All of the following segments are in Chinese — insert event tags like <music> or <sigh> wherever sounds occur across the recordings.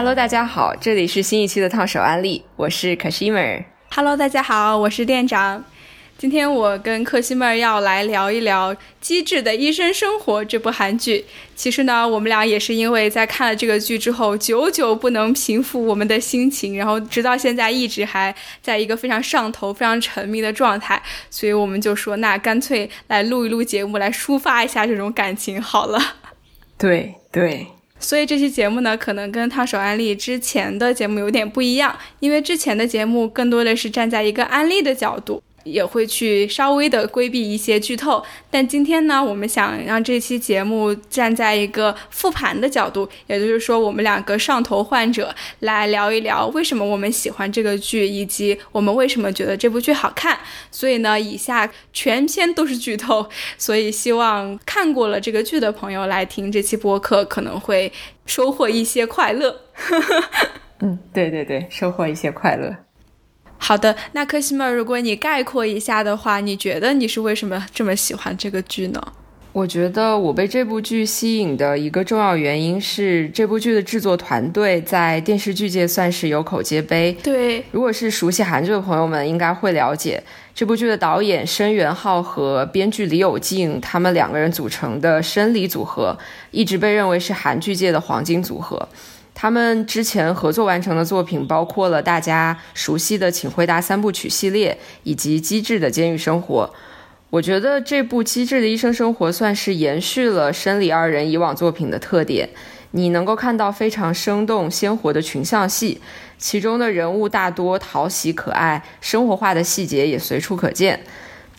Hello，大家好，这里是新一期的烫手安利，我是 Kashima。Hello，大家好，我是店长。今天我跟克西妹儿要来聊一聊《机智的医生生活》这部韩剧。其实呢，我们俩也是因为在看了这个剧之后，久久不能平复我们的心情，然后直到现在一直还在一个非常上头、非常沉迷的状态，所以我们就说，那干脆来录一录节目，来抒发一下这种感情好了。对 <laughs> 对，所以这期节目呢，可能跟烫手安利之前的节目有点不一样，因为之前的节目更多的是站在一个安利的角度。也会去稍微的规避一些剧透，但今天呢，我们想让这期节目站在一个复盘的角度，也就是说，我们两个上头患者来聊一聊为什么我们喜欢这个剧，以及我们为什么觉得这部剧好看。所以呢，以下全篇都是剧透，所以希望看过了这个剧的朋友来听这期播客，可能会收获一些快乐。<laughs> <laughs> 嗯，对对对，收获一些快乐。好的，那克西妹，如果你概括一下的话，你觉得你是为什么这么喜欢这个剧呢？我觉得我被这部剧吸引的一个重要原因是，这部剧的制作团队在电视剧界算是有口皆碑。对，如果是熟悉韩剧的朋友们，应该会了解这部剧的导演申元浩和编剧李有静，他们两个人组成的生理组合，一直被认为是韩剧界的黄金组合。他们之前合作完成的作品包括了大家熟悉的《请回答三部曲》系列，以及《机智的监狱生活》。我觉得这部《机智的医生生活》算是延续了生理二人以往作品的特点，你能够看到非常生动鲜活的群像戏，其中的人物大多讨喜可爱，生活化的细节也随处可见。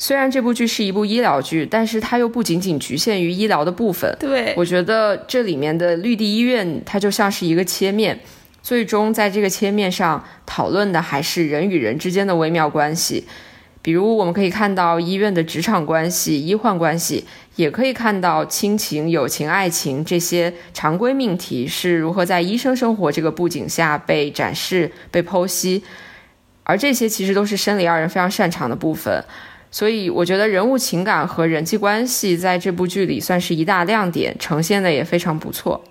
虽然这部剧是一部医疗剧，但是它又不仅仅局限于医疗的部分。对我觉得这里面的绿地医院，它就像是一个切面，最终在这个切面上讨论的还是人与人之间的微妙关系。比如我们可以看到医院的职场关系、医患关系，也可以看到亲情、友情、爱情这些常规命题是如何在医生生活这个布景下被展示、被剖析，而这些其实都是生理二人非常擅长的部分。所以我觉得人物情感和人际关系在这部剧里算是一大亮点，呈现的也非常不错。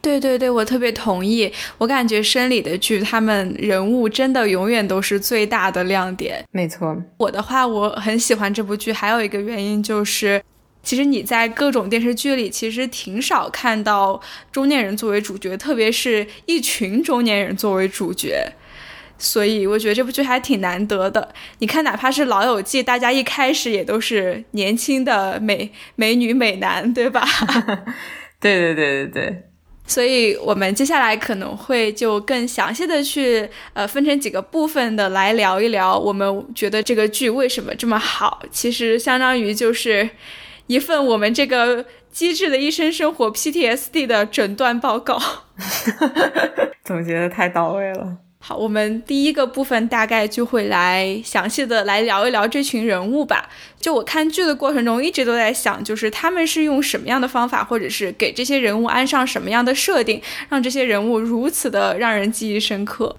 对对对，我特别同意。我感觉生理的剧，他们人物真的永远都是最大的亮点。没错，我的话，我很喜欢这部剧，还有一个原因就是，其实你在各种电视剧里，其实挺少看到中年人作为主角，特别是一群中年人作为主角。所以我觉得这部剧还挺难得的。你看，哪怕是《老友记》，大家一开始也都是年轻的美 <laughs> 美女美男，对吧？<laughs> 对对对对对。所以我们接下来可能会就更详细的去呃分成几个部分的来聊一聊，我们觉得这个剧为什么这么好。其实相当于就是一份我们这个机智的医生生活 PTSD 的诊断报告。<laughs> 总结的太到位了。好，我们第一个部分大概就会来详细的来聊一聊这群人物吧。就我看剧的过程中，一直都在想，就是他们是用什么样的方法，或者是给这些人物安上什么样的设定，让这些人物如此的让人记忆深刻。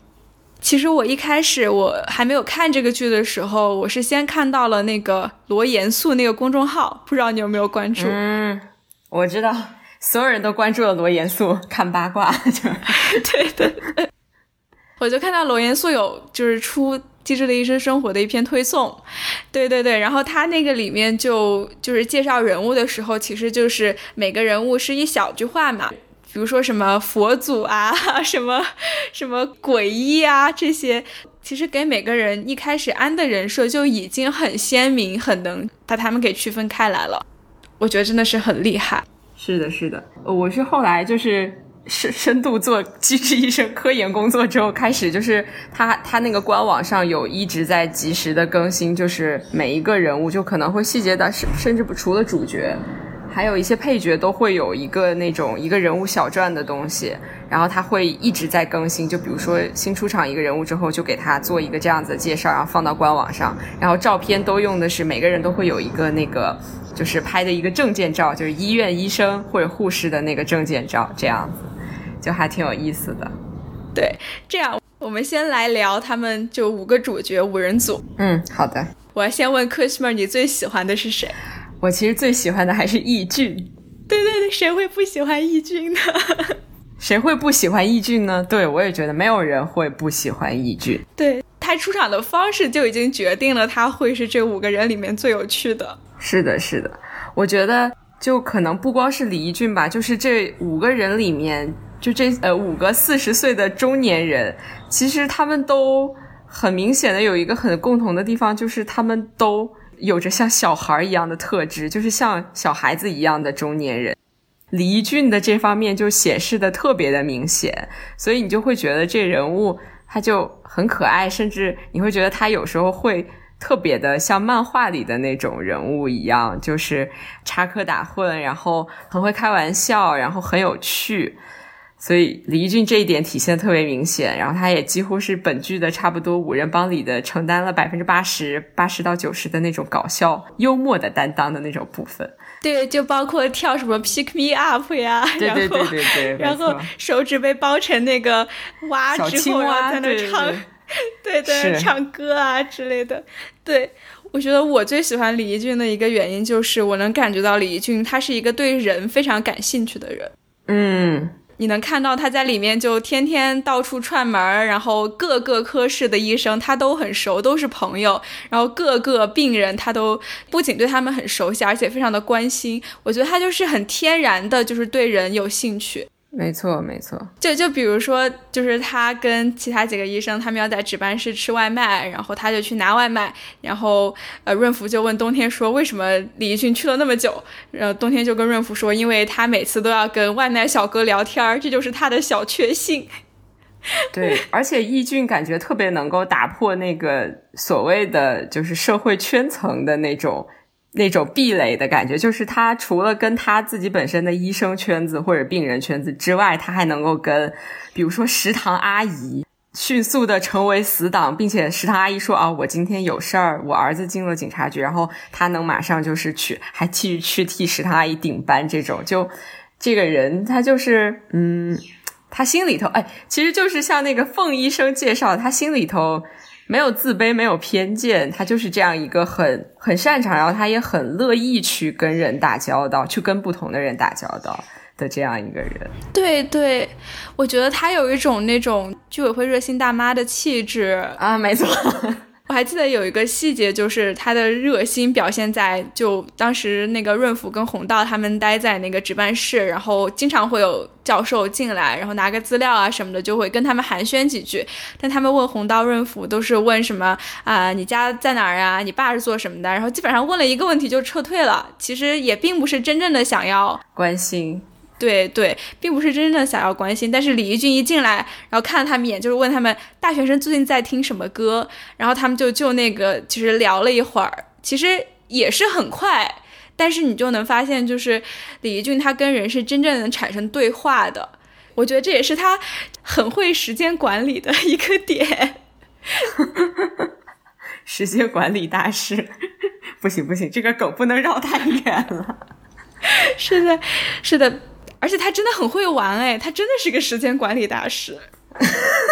其实我一开始我还没有看这个剧的时候，我是先看到了那个罗严肃那个公众号，不知道你有没有关注？嗯，我知道，所有人都关注了罗严肃，看八卦 <laughs> 就对的。我就看到罗严肃有就是出《机智的医生生活》的一篇推送，对对对，然后他那个里面就就是介绍人物的时候，其实就是每个人物是一小句话嘛，比如说什么佛祖啊，<laughs> 什么什么鬼医啊这些，其实给每个人一开始安的人设就已经很鲜明，很能把他们给区分开来了。我觉得真的是很厉害。是的，是的，我是后来就是。深 <laughs> 深度做机制医生科研工作之后，开始就是他他那个官网上有一直在及时的更新，就是每一个人物就可能会细节的，甚甚至不除了主角，还有一些配角都会有一个那种一个人物小传的东西，然后他会一直在更新。就比如说新出场一个人物之后，就给他做一个这样子的介绍，然后放到官网上，然后照片都用的是每个人都会有一个那个就是拍的一个证件照，就是医院医生或者护士的那个证件照这样子。就还挺有意思的，对，这样我们先来聊他们就五个主角五人组。嗯，好的。我要先问柯西妹，你最喜欢的是谁？我其实最喜欢的还是易俊。对对对，谁会不喜欢易俊呢？<laughs> 谁会不喜欢易俊呢？对我也觉得没有人会不喜欢易俊。对他出场的方式就已经决定了他会是这五个人里面最有趣的。是的，是的，我觉得就可能不光是李易俊吧，就是这五个人里面，就这呃五个四十岁的中年人，其实他们都很明显的有一个很共同的地方，就是他们都有着像小孩一样的特质，就是像小孩子一样的中年人。李俊的这方面就显示的特别的明显，所以你就会觉得这人物他就很可爱，甚至你会觉得他有时候会特别的像漫画里的那种人物一样，就是插科打诨，然后很会开玩笑，然后很有趣。所以李易俊这一点体现特别明显，然后他也几乎是本剧的差不多五人帮里的承担了百分之八十八十到九十的那种搞笑幽默的担当的那种部分。对，就包括跳什么 Pick Me Up 呀，<laughs> 对对对对对，然后手指被包成那个蛙之后，然后在那唱，对对，<laughs> 唱歌啊之类的。对，我觉得我最喜欢李易俊的一个原因就是，我能感觉到李易俊他是一个对人非常感兴趣的人。嗯。你能看到他在里面就天天到处串门，然后各个科室的医生他都很熟，都是朋友，然后各个病人他都不仅对他们很熟悉，而且非常的关心。我觉得他就是很天然的，就是对人有兴趣。没错，没错。就就比如说，就是他跟其他几个医生，他们要在值班室吃外卖，然后他就去拿外卖，然后呃，润福就问冬天说，为什么李易俊去了那么久？然后冬天就跟润福说，因为他每次都要跟外卖小哥聊天，这就是他的小确幸。<laughs> 对，而且易俊感觉特别能够打破那个所谓的就是社会圈层的那种。那种壁垒的感觉，就是他除了跟他自己本身的医生圈子或者病人圈子之外，他还能够跟，比如说食堂阿姨迅速的成为死党，并且食堂阿姨说啊，我今天有事儿，我儿子进了警察局，然后他能马上就是去，还去去替食堂阿姨顶班，这种就这个人他就是嗯，他心里头哎，其实就是像那个凤医生介绍，他心里头。没有自卑，没有偏见，他就是这样一个很很擅长，然后他也很乐意去跟人打交道，去跟不同的人打交道的这样一个人。对对，我觉得他有一种那种居委会热心大妈的气质啊，没错。我还记得有一个细节，就是他的热心表现在，就当时那个润福跟红道他们待在那个值班室，然后经常会有教授进来，然后拿个资料啊什么的，就会跟他们寒暄几句。但他们问红道、润福都是问什么啊？你家在哪儿啊？你爸是做什么的？然后基本上问了一个问题就撤退了，其实也并不是真正的想要关心。对对，并不是真正的想要关心，但是李翊俊一进来，然后看了他们一眼，就是问他们大学生最近在听什么歌，然后他们就就那个其实聊了一会儿，其实也是很快，但是你就能发现，就是李义俊他跟人是真正能产生对话的，我觉得这也是他很会时间管理的一个点，时间管理大师，不行不行，这个梗不能绕太远了，<laughs> 是的，是的。而且他真的很会玩哎，他真的是个时间管理大师。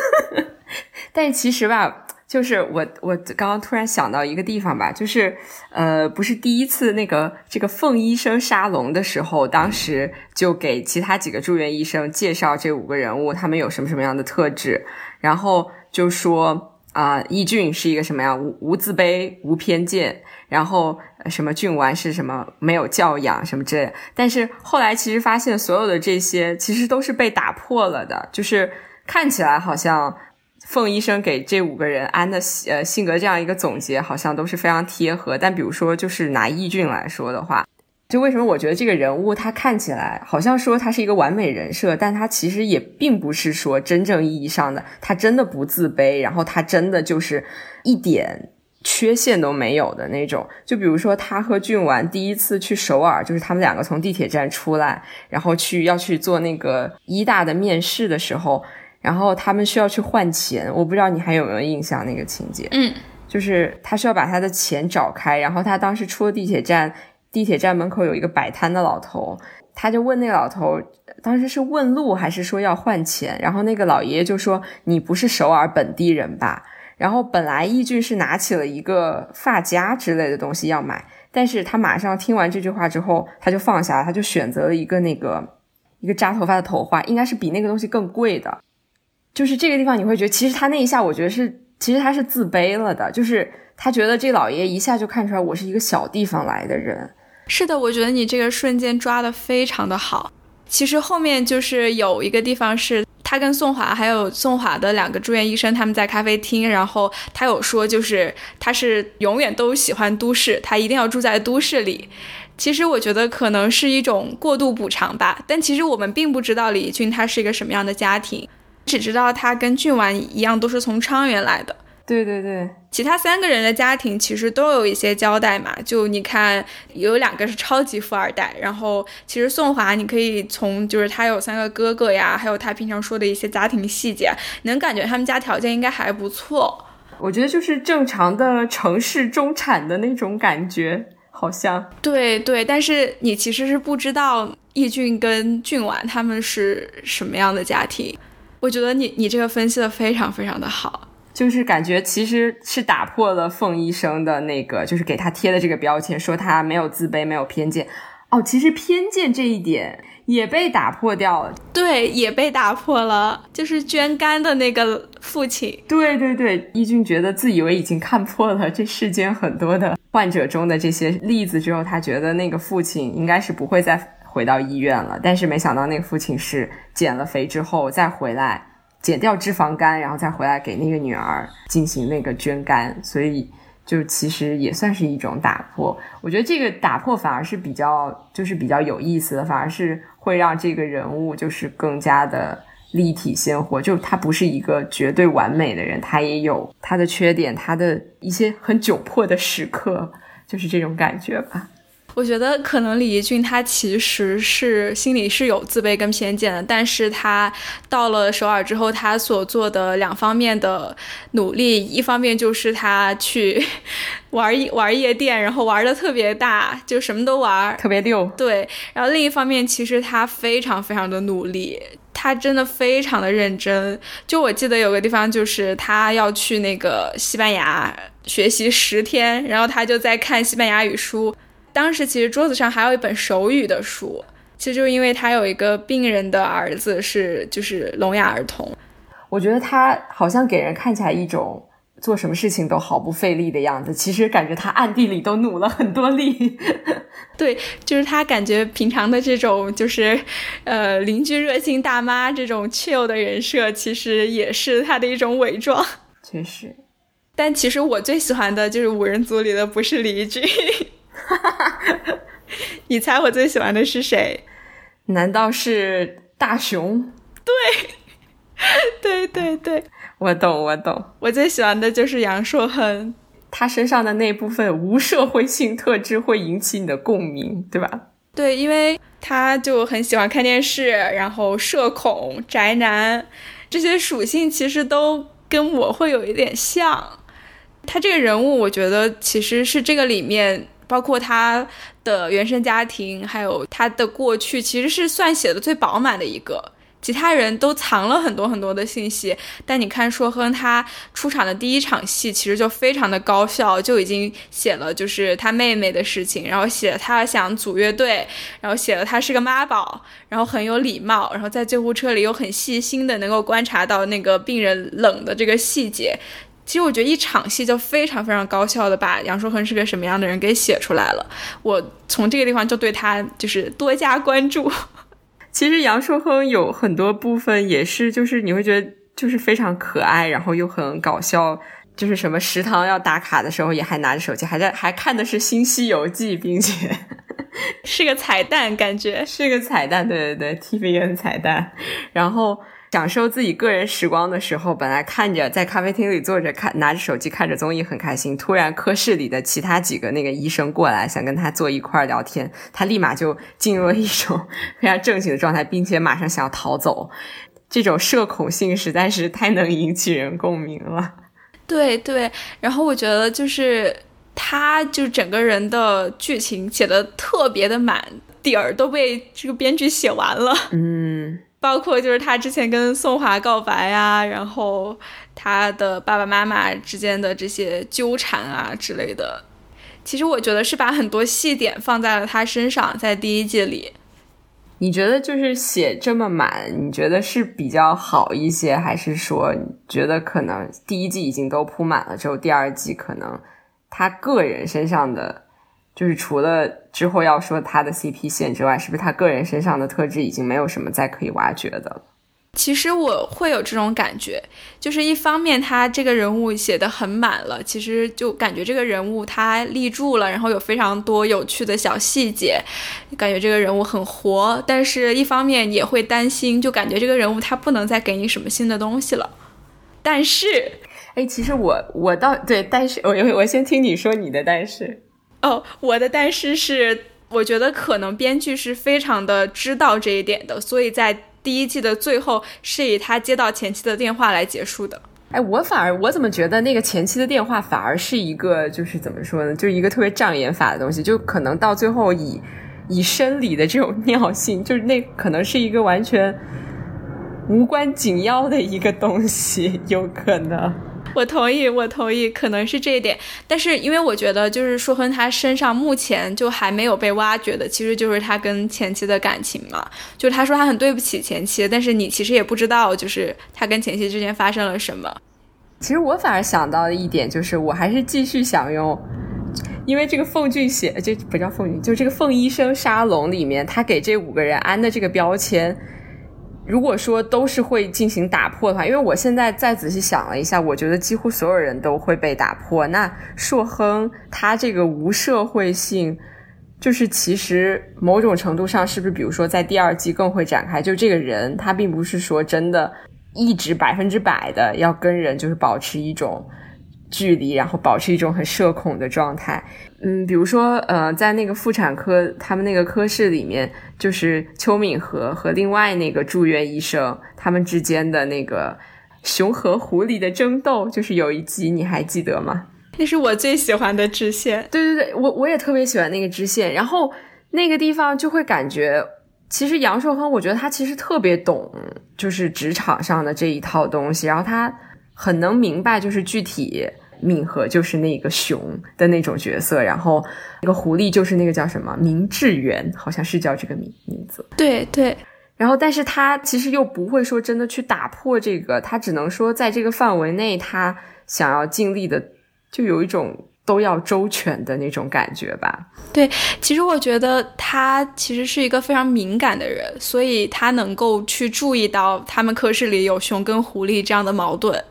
<laughs> 但其实吧，就是我我刚刚突然想到一个地方吧，就是呃，不是第一次那个这个凤医生沙龙的时候，当时就给其他几个住院医生介绍这五个人物，他们有什么什么样的特质，然后就说。啊，易俊是一个什么样？无无自卑，无偏见，然后什么俊完是什么没有教养什么之类。但是后来其实发现，所有的这些其实都是被打破了的。就是看起来好像凤医生给这五个人安的呃性格这样一个总结，好像都是非常贴合。但比如说，就是拿易俊来说的话。就为什么我觉得这个人物他看起来好像说他是一个完美人设，但他其实也并不是说真正意义上的他真的不自卑，然后他真的就是一点缺陷都没有的那种。就比如说他和俊完第一次去首尔，就是他们两个从地铁站出来，然后去要去做那个医大的面试的时候，然后他们需要去换钱，我不知道你还有没有印象那个情节？嗯，就是他需要把他的钱找开，然后他当时出了地铁站。地铁站门口有一个摆摊的老头，他就问那个老头，当时是问路还是说要换钱？然后那个老爷爷就说：“你不是首尔本地人吧？”然后本来义俊是拿起了一个发夹之类的东西要买，但是他马上听完这句话之后，他就放下了，他就选择了一个那个一个扎头发的头花，应该是比那个东西更贵的。就是这个地方，你会觉得其实他那一下，我觉得是其实他是自卑了的，就是他觉得这老爷爷一下就看出来我是一个小地方来的人。是的，我觉得你这个瞬间抓的非常的好。其实后面就是有一个地方是他跟宋华还有宋华的两个住院医生他们在咖啡厅，然后他有说就是他是永远都喜欢都市，他一定要住在都市里。其实我觉得可能是一种过度补偿吧，但其实我们并不知道李俊他是一个什么样的家庭，只知道他跟俊完一样都是从昌原来的。对对对，其他三个人的家庭其实都有一些交代嘛。就你看，有两个是超级富二代，然后其实宋华，你可以从就是他有三个哥哥呀，还有他平常说的一些家庭细节，能感觉他们家条件应该还不错。我觉得就是正常的城市中产的那种感觉，好像。对对，但是你其实是不知道易俊跟俊婉他们是什么样的家庭。我觉得你你这个分析的非常非常的好。就是感觉其实是打破了凤医生的那个，就是给他贴的这个标签，说他没有自卑，没有偏见。哦，其实偏见这一点也被打破掉了。对，也被打破了。就是捐肝的那个父亲。对对对，义军觉得自以为已经看破了这世间很多的患者中的这些例子之后，他觉得那个父亲应该是不会再回到医院了。但是没想到那个父亲是减了肥之后再回来。减掉脂肪肝，然后再回来给那个女儿进行那个捐肝，所以就其实也算是一种打破。我觉得这个打破反而是比较就是比较有意思的，反而是会让这个人物就是更加的立体鲜活。就他不是一个绝对完美的人，他也有他的缺点，他的一些很窘迫的时刻，就是这种感觉吧。我觉得可能李怡俊他其实是心里是有自卑跟偏见的，但是他到了首尔之后，他所做的两方面的努力，一方面就是他去 <laughs> 玩玩夜店，然后玩的特别大，就什么都玩，特别溜。对，然后另一方面，其实他非常非常的努力，他真的非常的认真。就我记得有个地方，就是他要去那个西班牙学习十天，然后他就在看西班牙语书。当时其实桌子上还有一本手语的书，其实就是因为他有一个病人的儿子是就是聋哑儿童。我觉得他好像给人看起来一种做什么事情都毫不费力的样子，其实感觉他暗地里都努了很多力。<laughs> 对，就是他感觉平常的这种就是呃邻居热心大妈这种 chill 的人设，其实也是他的一种伪装。确实，但其实我最喜欢的就是五人组里的不是李俊。哈哈哈！<laughs> 你猜我最喜欢的是谁？难道是大熊？对，<laughs> 对对对，我懂我懂。我最喜欢的就是杨硕亨，他身上的那部分无社会性特质会引起你的共鸣，对吧？对，因为他就很喜欢看电视，然后社恐、宅男这些属性其实都跟我会有一点像。他这个人物，我觉得其实是这个里面。包括他的原生家庭，还有他的过去，其实是算写的最饱满的一个。其他人都藏了很多很多的信息，但你看硕亨他出场的第一场戏，其实就非常的高效，就已经写了就是他妹妹的事情，然后写了他想组乐队，然后写了他是个妈宝，然后很有礼貌，然后在救护车里又很细心的能够观察到那个病人冷的这个细节。其实我觉得一场戏就非常非常高效的把杨硕亨是个什么样的人给写出来了。我从这个地方就对他就是多加关注。<laughs> 其实杨硕亨有很多部分也是，就是你会觉得就是非常可爱，然后又很搞笑。就是什么食堂要打卡的时候，也还拿着手机，还在还看的是《新西游记》，并且 <laughs> 是个彩蛋，感觉是个彩蛋。对对对，TVN 彩蛋，然后。享受自己个人时光的时候，本来看着在咖啡厅里坐着看，拿着手机看着综艺很开心。突然科室里的其他几个那个医生过来，想跟他坐一块儿聊天，他立马就进入了一种非常正经的状态，并且马上想要逃走。这种社恐性实在是太能引起人共鸣了。对对，然后我觉得就是他就整个人的剧情写的特别的满，底儿都被这个编剧写完了。嗯。包括就是他之前跟宋华告白啊，然后他的爸爸妈妈之间的这些纠缠啊之类的，其实我觉得是把很多细点放在了他身上，在第一季里。你觉得就是写这么满，你觉得是比较好一些，还是说你觉得可能第一季已经都铺满了之后，第二季可能他个人身上的，就是除了之后要说他的 CP 线之外，是不是他个人身上的特质已经没有什么再可以挖掘的了？其实我会有这种感觉，就是一方面他这个人物写的很满了，其实就感觉这个人物他立住了，然后有非常多有趣的小细节，感觉这个人物很活。但是一方面也会担心，就感觉这个人物他不能再给你什么新的东西了。但是，哎，其实我我倒对，但是我我先听你说你的但是。哦，我的但是是，我觉得可能编剧是非常的知道这一点的，所以在。第一季的最后是以他接到前妻的电话来结束的。哎，我反而我怎么觉得那个前妻的电话反而是一个就是怎么说呢，就是一个特别障眼法的东西，就可能到最后以以生理的这种 <laughs> 尿性，就是那可能是一个完全无关紧要的一个东西，有可能。我同意，我同意，可能是这一点。但是，因为我觉得，就是说亨他身上目前就还没有被挖掘的，其实就是他跟前妻的感情嘛。就是他说他很对不起前妻，但是你其实也不知道，就是他跟前妻之间发生了什么。其实我反而想到的一点就是，我还是继续想用，因为这个凤俊写，就不叫凤俊，就这个凤医生沙龙里面，他给这五个人安的这个标签。如果说都是会进行打破的话，因为我现在再仔细想了一下，我觉得几乎所有人都会被打破。那硕亨他这个无社会性，就是其实某种程度上是不是，比如说在第二季更会展开，就这个人他并不是说真的一直百分之百的要跟人就是保持一种。距离，然后保持一种很社恐的状态。嗯，比如说，呃，在那个妇产科，他们那个科室里面，就是邱敏和和另外那个住院医生他们之间的那个熊和狐狸的争斗，就是有一集你还记得吗？那是我最喜欢的支线。对对对，我我也特别喜欢那个支线。然后那个地方就会感觉，其实杨受亨，我觉得他其实特别懂，就是职场上的这一套东西，然后他。很能明白，就是具体敏和就是那个熊的那种角色，然后那个狐狸就是那个叫什么明智元，好像是叫这个名名字。对对，然后但是他其实又不会说真的去打破这个，他只能说在这个范围内，他想要尽力的，就有一种都要周全的那种感觉吧。对，其实我觉得他其实是一个非常敏感的人，所以他能够去注意到他们科室里有熊跟狐狸这样的矛盾。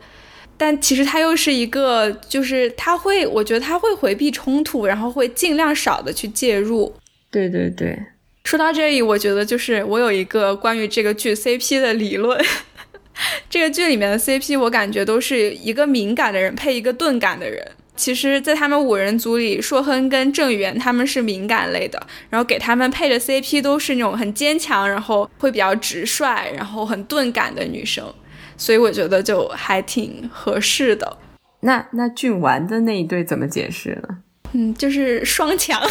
但其实他又是一个，就是他会，我觉得他会回避冲突，然后会尽量少的去介入。对对对，说到这里，我觉得就是我有一个关于这个剧 CP 的理论。<laughs> 这个剧里面的 CP，我感觉都是一个敏感的人配一个钝感的人。其实，在他们五人组里，硕亨跟郑源他们是敏感类的，然后给他们配的 CP 都是那种很坚强，然后会比较直率，然后很钝感的女生。所以我觉得就还挺合适的。那那俊完的那一对怎么解释呢？嗯，就是双强，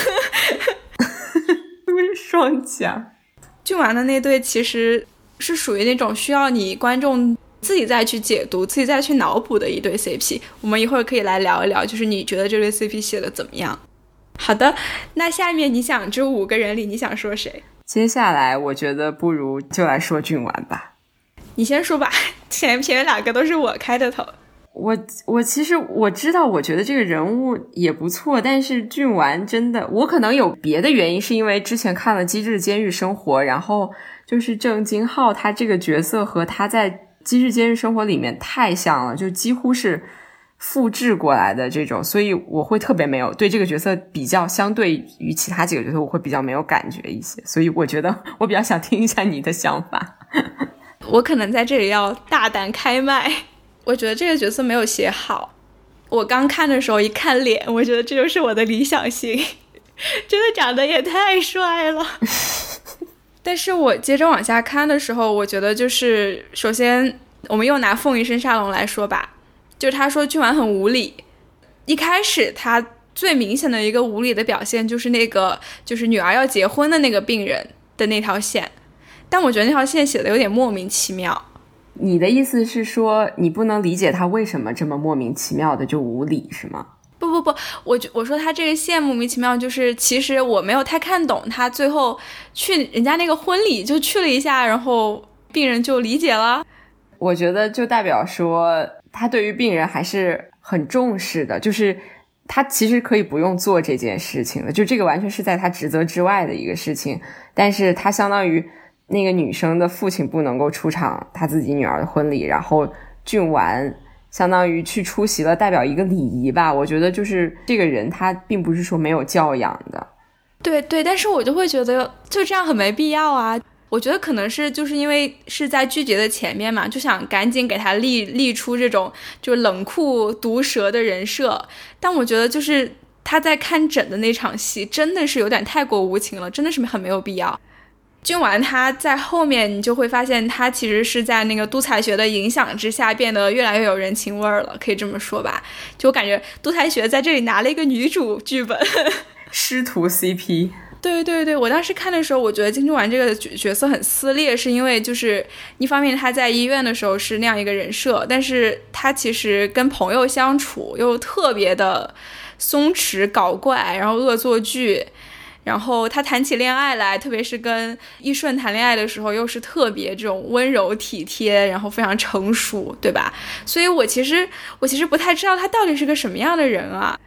不是双强。俊完的那对其实是属于那种需要你观众自己再去解读、自己再去脑补的一对 CP。我们一会儿可以来聊一聊，就是你觉得这对 CP 写的怎么样？好的，那下面你想这五个人里你想说谁？接下来我觉得不如就来说俊完吧。你先说吧，前前面两个都是我开的头。我我其实我知道，我觉得这个人物也不错，但是俊完真的，我可能有别的原因，是因为之前看了《机智监狱生活》，然后就是郑金浩他这个角色和他在《机智监狱生活》里面太像了，就几乎是复制过来的这种，所以我会特别没有对这个角色比较，相对于其他几个角色，我会比较没有感觉一些，所以我觉得 <laughs> 我比较想听一下你的想法。我可能在这里要大胆开麦，我觉得这个角色没有写好。我刚看的时候一看脸，我觉得这就是我的理想型，真的长得也太帅了。<laughs> 但是我接着往下看的时候，我觉得就是首先我们又拿凤仪生沙龙来说吧，就是他说俊完很无理。一开始他最明显的一个无理的表现就是那个就是女儿要结婚的那个病人的那条线。但我觉得那条线写的有点莫名其妙。你的意思是说，你不能理解他为什么这么莫名其妙的就无理是吗？不不不，我我说他这个线莫名其妙，就是其实我没有太看懂他最后去人家那个婚礼就去了一下，然后病人就理解了。我觉得就代表说他对于病人还是很重视的，就是他其实可以不用做这件事情的，就这个完全是在他职责之外的一个事情，但是他相当于那个女生的父亲不能够出场他自己女儿的婚礼，然后俊完。相当于去出席了，代表一个礼仪吧。我觉得就是这个人，他并不是说没有教养的。对对，但是我就会觉得就这样很没必要啊。我觉得可能是就是因为是在剧集的前面嘛，就想赶紧给他立立出这种就冷酷毒舌的人设。但我觉得就是他在看诊的那场戏，真的是有点太过无情了，真的是很没有必要。君丸他在后面，你就会发现他其实是在那个都才学的影响之下，变得越来越有人情味儿了，可以这么说吧？就我感觉都才学在这里拿了一个女主剧本，<laughs> 师徒 CP。对对对，我当时看的时候，我觉得金钟丸这个角角色很撕裂，是因为就是一方面他在医院的时候是那样一个人设，但是他其实跟朋友相处又特别的松弛搞怪，然后恶作剧。然后他谈起恋爱来，特别是跟易顺谈恋爱的时候，又是特别这种温柔体贴，然后非常成熟，对吧？所以我其实我其实不太知道他到底是个什么样的人啊。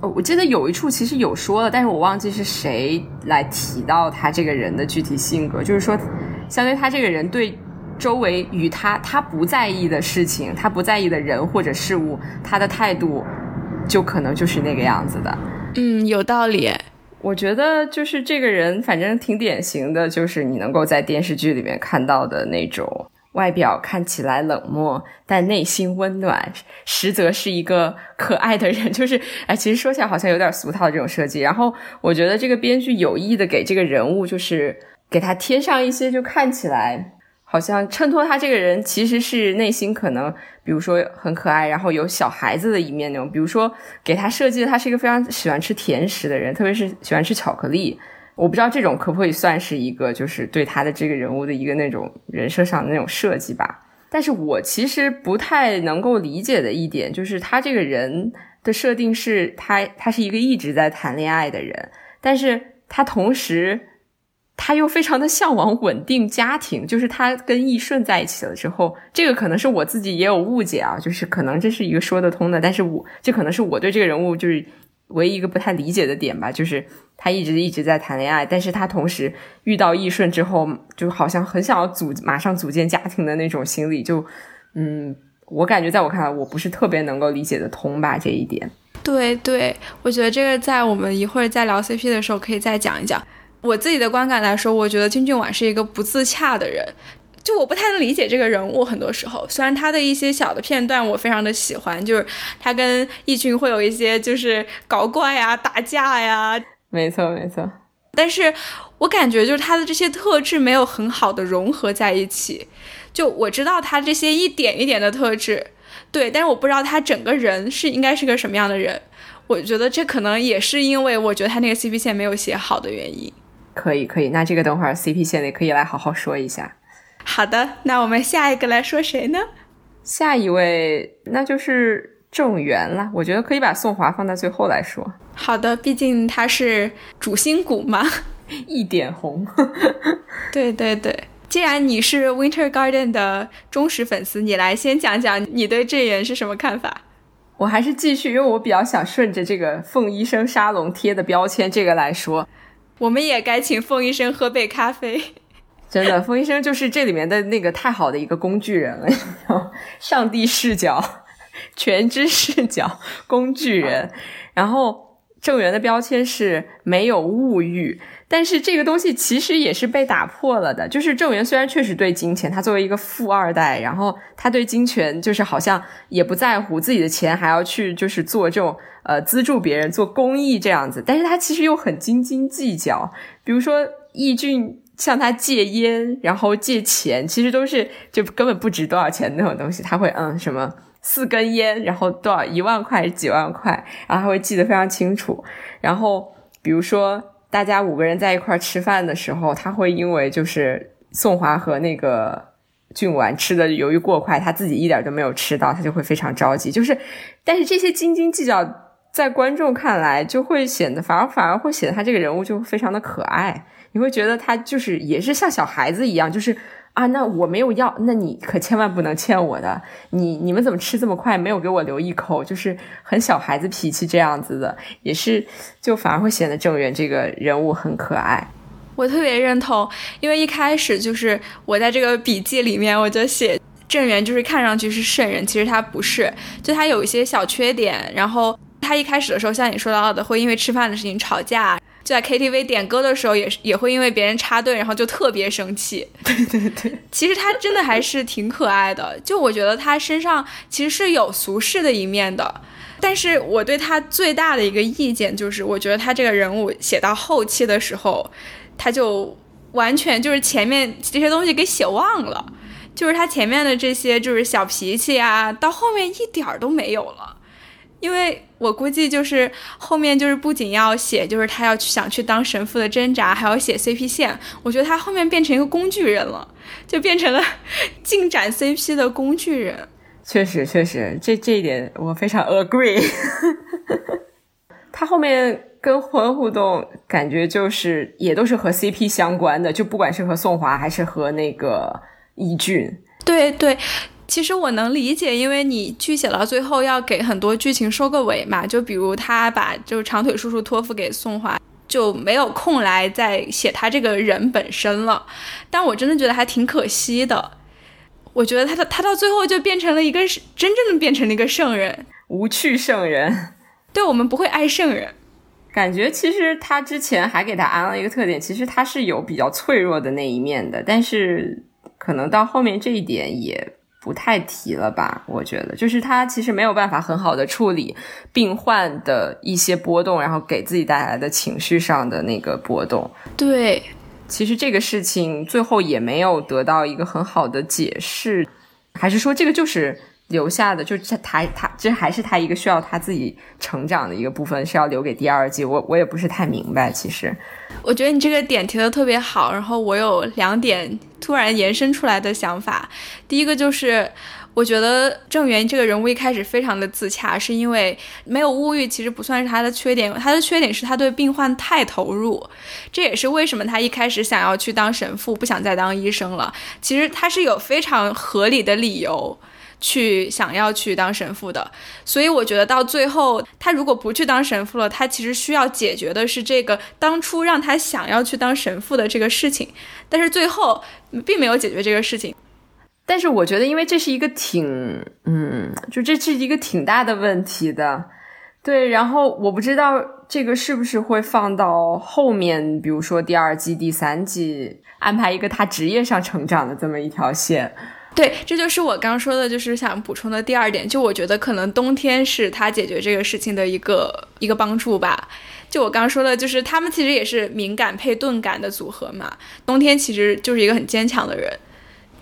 哦，我记得有一处其实有说了，但是我忘记是谁来提到他这个人的具体性格，就是说，相对他这个人对周围与他他不在意的事情，他不在意的人或者事物，他的态度就可能就是那个样子的。嗯，有道理。我觉得就是这个人，反正挺典型的，就是你能够在电视剧里面看到的那种外表看起来冷漠，但内心温暖，实则是一个可爱的人。<laughs> 就是，哎，其实说起来好像有点俗套的这种设计。然后我觉得这个编剧有意的给这个人物，就是给他贴上一些，就看起来。好像衬托他这个人其实是内心可能，比如说很可爱，然后有小孩子的一面那种。比如说给他设计的，他是一个非常喜欢吃甜食的人，特别是喜欢吃巧克力。我不知道这种可不可以算是一个，就是对他的这个人物的一个那种人设上的那种设计吧。但是我其实不太能够理解的一点，就是他这个人的设定是他他是一个一直在谈恋爱的人，但是他同时。他又非常的向往稳定家庭，就是他跟易顺在一起了之后，这个可能是我自己也有误解啊，就是可能这是一个说得通的，但是我这可能是我对这个人物就是唯一一个不太理解的点吧，就是他一直一直在谈恋爱，但是他同时遇到易顺之后，就好像很想要组马上组建家庭的那种心理，就嗯，我感觉在我看来，我不是特别能够理解的通吧这一点。对对，我觉得这个在我们一会儿再聊 CP 的时候可以再讲一讲。我自己的观感来说，我觉得金俊婉是一个不自洽的人，就我不太能理解这个人物。很多时候，虽然他的一些小的片段我非常的喜欢，就是他跟易俊会有一些就是搞怪呀、打架呀，没错没错。但是我感觉就是他的这些特质没有很好的融合在一起。就我知道他这些一点一点的特质，对，但是我不知道他整个人是应该是个什么样的人。我觉得这可能也是因为我觉得他那个 CP 线没有写好的原因。可以可以，那这个等会儿 CP 线里可以来好好说一下。好的，那我们下一个来说谁呢？下一位那就是郑源了。我觉得可以把宋华放在最后来说。好的，毕竟他是主心骨嘛，<laughs> 一点红。<laughs> <laughs> 对对对，既然你是 Winter Garden 的忠实粉丝，你来先讲讲你对郑源是什么看法。我还是继续，因为我比较想顺着这个凤医生沙龙贴的标签这个来说。我们也该请凤医生喝杯咖啡。<laughs> 真的，凤医生就是这里面的那个太好的一个工具人了，<laughs> 上帝视角、全知视角工具人。然后郑源的标签是没有物欲。但是这个东西其实也是被打破了的。就是郑源虽然确实对金钱，他作为一个富二代，然后他对金钱就是好像也不在乎自己的钱，还要去就是做这种呃资助别人做公益这样子。但是他其实又很斤斤计较。比如说易俊向他借烟，然后借钱，其实都是就根本不值多少钱那种东西。他会嗯什么四根烟，然后多少一万块几万块，然后他会记得非常清楚。然后比如说。大家五个人在一块吃饭的时候，他会因为就是宋华和那个俊完吃的由于过快，他自己一点都没有吃到，他就会非常着急。就是，但是这些斤斤计较在观众看来就会显得反而反而会显得他这个人物就非常的可爱，你会觉得他就是也是像小孩子一样，就是啊，那我没有要，那你可千万不能欠我的，你你们怎么吃这么快，没有给我留一口，就是很小孩子脾气这样子的，也是就反而会显得郑源这个人物很可爱。我特别认同，因为一开始就是我在这个笔记里面我就写郑源就是看上去是圣人，其实他不是，就他有一些小缺点，然后。他一开始的时候，像你说到的，会因为吃饭的事情吵架；就在 KTV 点歌的时候，也是也会因为别人插队，然后就特别生气。<laughs> 对对对，其实他真的还是挺可爱的。就我觉得他身上其实是有俗世的一面的，但是我对他最大的一个意见就是，我觉得他这个人物写到后期的时候，他就完全就是前面这些东西给写忘了，就是他前面的这些就是小脾气啊，到后面一点儿都没有了。因为我估计就是后面就是不仅要写，就是他要去想去当神父的挣扎，还要写 CP 线。我觉得他后面变成一个工具人了，就变成了 <laughs> 进展 CP 的工具人。确实，确实，这这一点我非常 agree。<laughs> 他后面跟魂互动，感觉就是也都是和 CP 相关的，就不管是和宋华还是和那个易俊。对对。其实我能理解，因为你剧写到最后要给很多剧情收个尾嘛，就比如他把就是长腿叔叔托付给宋华，就没有空来再写他这个人本身了。但我真的觉得还挺可惜的。我觉得他的他到最后就变成了一个真正的变成了一个圣人，无趣圣人。对我们不会爱圣人，感觉其实他之前还给他安了一个特点，其实他是有比较脆弱的那一面的，但是可能到后面这一点也。不太提了吧？我觉得就是他其实没有办法很好的处理病患的一些波动，然后给自己带来的情绪上的那个波动。对，其实这个事情最后也没有得到一个很好的解释，还是说这个就是留下的，就是他他这还是他一个需要他自己成长的一个部分，是要留给第二季。我我也不是太明白，其实。我觉得你这个点提的特别好，然后我有两点突然延伸出来的想法。第一个就是，我觉得郑源这个人物一开始非常的自洽，是因为没有物欲，其实不算是他的缺点，他的缺点是他对病患太投入，这也是为什么他一开始想要去当神父，不想再当医生了。其实他是有非常合理的理由。去想要去当神父的，所以我觉得到最后，他如果不去当神父了，他其实需要解决的是这个当初让他想要去当神父的这个事情，但是最后并没有解决这个事情。但是我觉得，因为这是一个挺，嗯，就这是一个挺大的问题的，对。然后我不知道这个是不是会放到后面，比如说第二季、第三季安排一个他职业上成长的这么一条线。对，这就是我刚说的，就是想补充的第二点。就我觉得可能冬天是他解决这个事情的一个一个帮助吧。就我刚说的，就是他们其实也是敏感配钝感的组合嘛。冬天其实就是一个很坚强的人。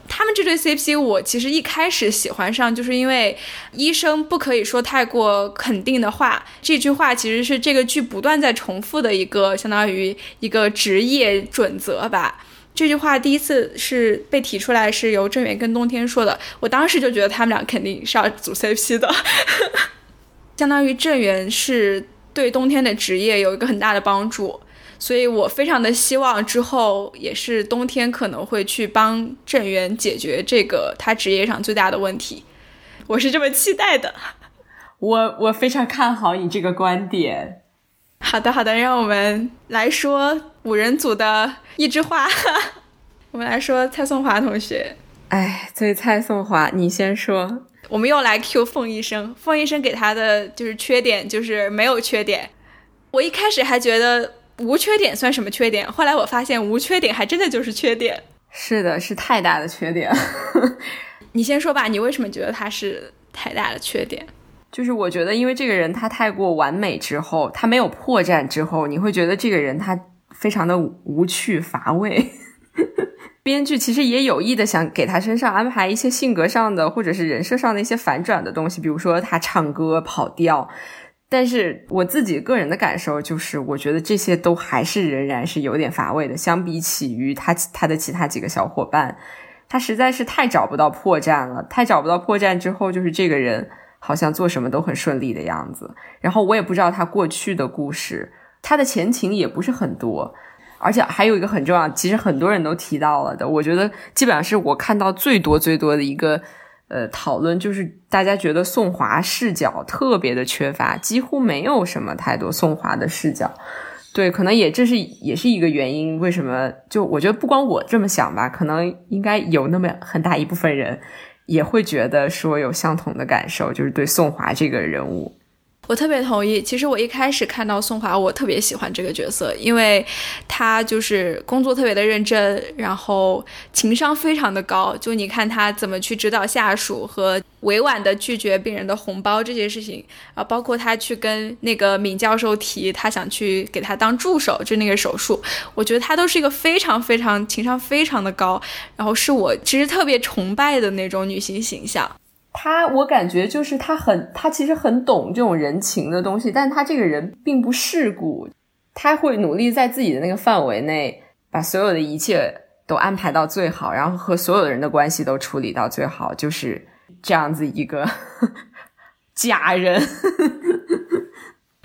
他们这对 CP，我其实一开始喜欢上，就是因为医生不可以说太过肯定的话。这句话其实是这个剧不断在重复的一个，相当于一个职业准则吧。这句话第一次是被提出来，是由郑源跟冬天说的。我当时就觉得他们俩肯定是要组 CP 的，<laughs> 相当于郑源是对冬天的职业有一个很大的帮助，所以我非常的希望之后也是冬天可能会去帮郑源解决这个他职业上最大的问题，我是这么期待的。我我非常看好你这个观点。好的，好的，让我们来说五人组的一枝花。<laughs> 我们来说蔡颂华同学。哎，所以蔡颂华，你先说。我们又来 Q 凤医生。凤医生给他的就是缺点，就是没有缺点。我一开始还觉得无缺点算什么缺点，后来我发现无缺点还真的就是缺点。是的，是太大的缺点。<laughs> 你先说吧，你为什么觉得他是太大的缺点？就是我觉得，因为这个人他太过完美之后，他没有破绽之后，你会觉得这个人他非常的无趣乏味。<laughs> 编剧其实也有意的想给他身上安排一些性格上的或者是人设上的一些反转的东西，比如说他唱歌跑调。但是我自己个人的感受就是，我觉得这些都还是仍然是有点乏味的。相比起于他他的其他几个小伙伴，他实在是太找不到破绽了。太找不到破绽之后，就是这个人。好像做什么都很顺利的样子。然后我也不知道他过去的故事，他的前情也不是很多。而且还有一个很重要，其实很多人都提到了的，我觉得基本上是我看到最多最多的一个呃讨论，就是大家觉得宋华视角特别的缺乏，几乎没有什么太多宋华的视角。对，可能也这是也是一个原因，为什么就我觉得不光我这么想吧，可能应该有那么很大一部分人也会觉得说有相同的感受，就是对宋华这个人物。我特别同意。其实我一开始看到宋华，我特别喜欢这个角色，因为他就是工作特别的认真，然后情商非常的高。就你看他怎么去指导下属和委婉的拒绝病人的红包这些事情啊，包括他去跟那个闵教授提他想去给他当助手，就那个手术，我觉得他都是一个非常非常情商非常的高，然后是我其实特别崇拜的那种女性形象。他，我感觉就是他很，他其实很懂这种人情的东西，但他这个人并不世故，他会努力在自己的那个范围内，把所有的一切都安排到最好，然后和所有的人的关系都处理到最好，就是这样子一个 <laughs> 假人。<laughs>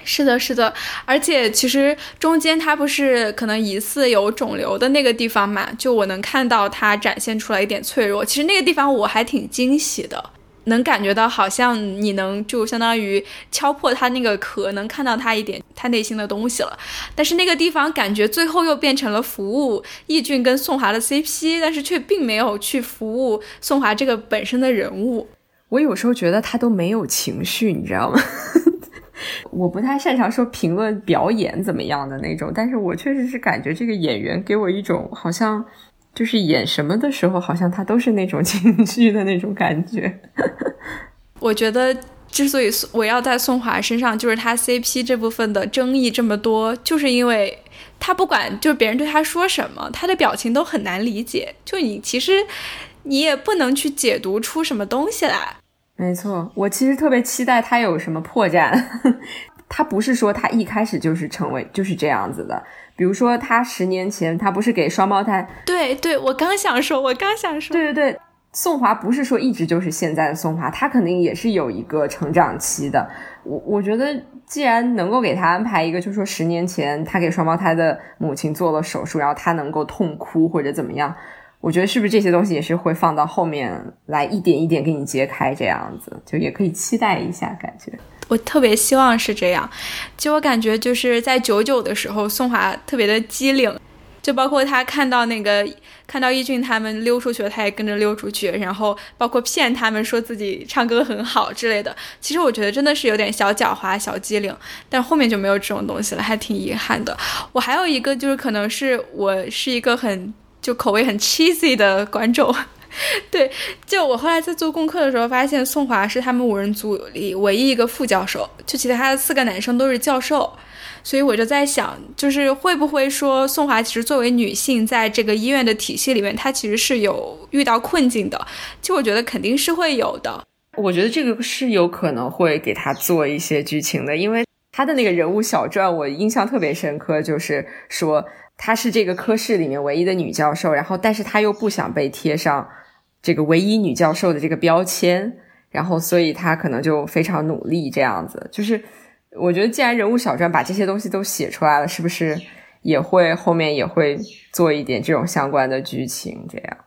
是的，是的，而且其实中间他不是可能疑似有肿瘤的那个地方嘛，就我能看到他展现出来一点脆弱，其实那个地方我还挺惊喜的。能感觉到，好像你能就相当于敲破他那个壳，能看到他一点他内心的东西了。但是那个地方感觉最后又变成了服务易俊跟宋华的 CP，但是却并没有去服务宋华这个本身的人物。我有时候觉得他都没有情绪，你知道吗？<laughs> 我不太擅长说评论表演怎么样的那种，但是我确实是感觉这个演员给我一种好像。就是演什么的时候，好像他都是那种 <laughs> 情绪的那种感觉。<laughs> 我觉得，之所以我要在宋华身上，就是他 CP 这部分的争议这么多，就是因为他不管就是别人对他说什么，他的表情都很难理解。就你其实你也不能去解读出什么东西来。没错，我其实特别期待他有什么破绽。<laughs> 他不是说他一开始就是成为就是这样子的。比如说，他十年前他不是给双胞胎？对对，我刚想说，我刚想说，对对对，宋华不是说一直就是现在的宋华，他肯定也是有一个成长期的。我我觉得，既然能够给他安排一个，就是说十年前他给双胞胎的母亲做了手术，然后他能够痛哭或者怎么样，我觉得是不是这些东西也是会放到后面来一点一点给你揭开，这样子就也可以期待一下，感觉。我特别希望是这样，就我感觉就是在九九的时候，宋华特别的机灵，就包括他看到那个看到易俊他们溜出去了，他也跟着溜出去，然后包括骗他们说自己唱歌很好之类的。其实我觉得真的是有点小狡猾、小机灵，但后面就没有这种东西了，还挺遗憾的。我还有一个就是可能是我是一个很就口味很 cheesy 的观众。<laughs> 对，就我后来在做功课的时候，发现宋华是他们五人组里唯一一个副教授，就其他的四个男生都是教授，所以我就在想，就是会不会说宋华其实作为女性，在这个医院的体系里面，她其实是有遇到困境的。就我觉得肯定是会有的。我觉得这个是有可能会给他做一些剧情的，因为他的那个人物小传，我印象特别深刻，就是说她是这个科室里面唯一的女教授，然后但是她又不想被贴上。这个唯一女教授的这个标签，然后所以她可能就非常努力这样子。就是我觉得，既然人物小传把这些东西都写出来了，是不是也会后面也会做一点这种相关的剧情？这样，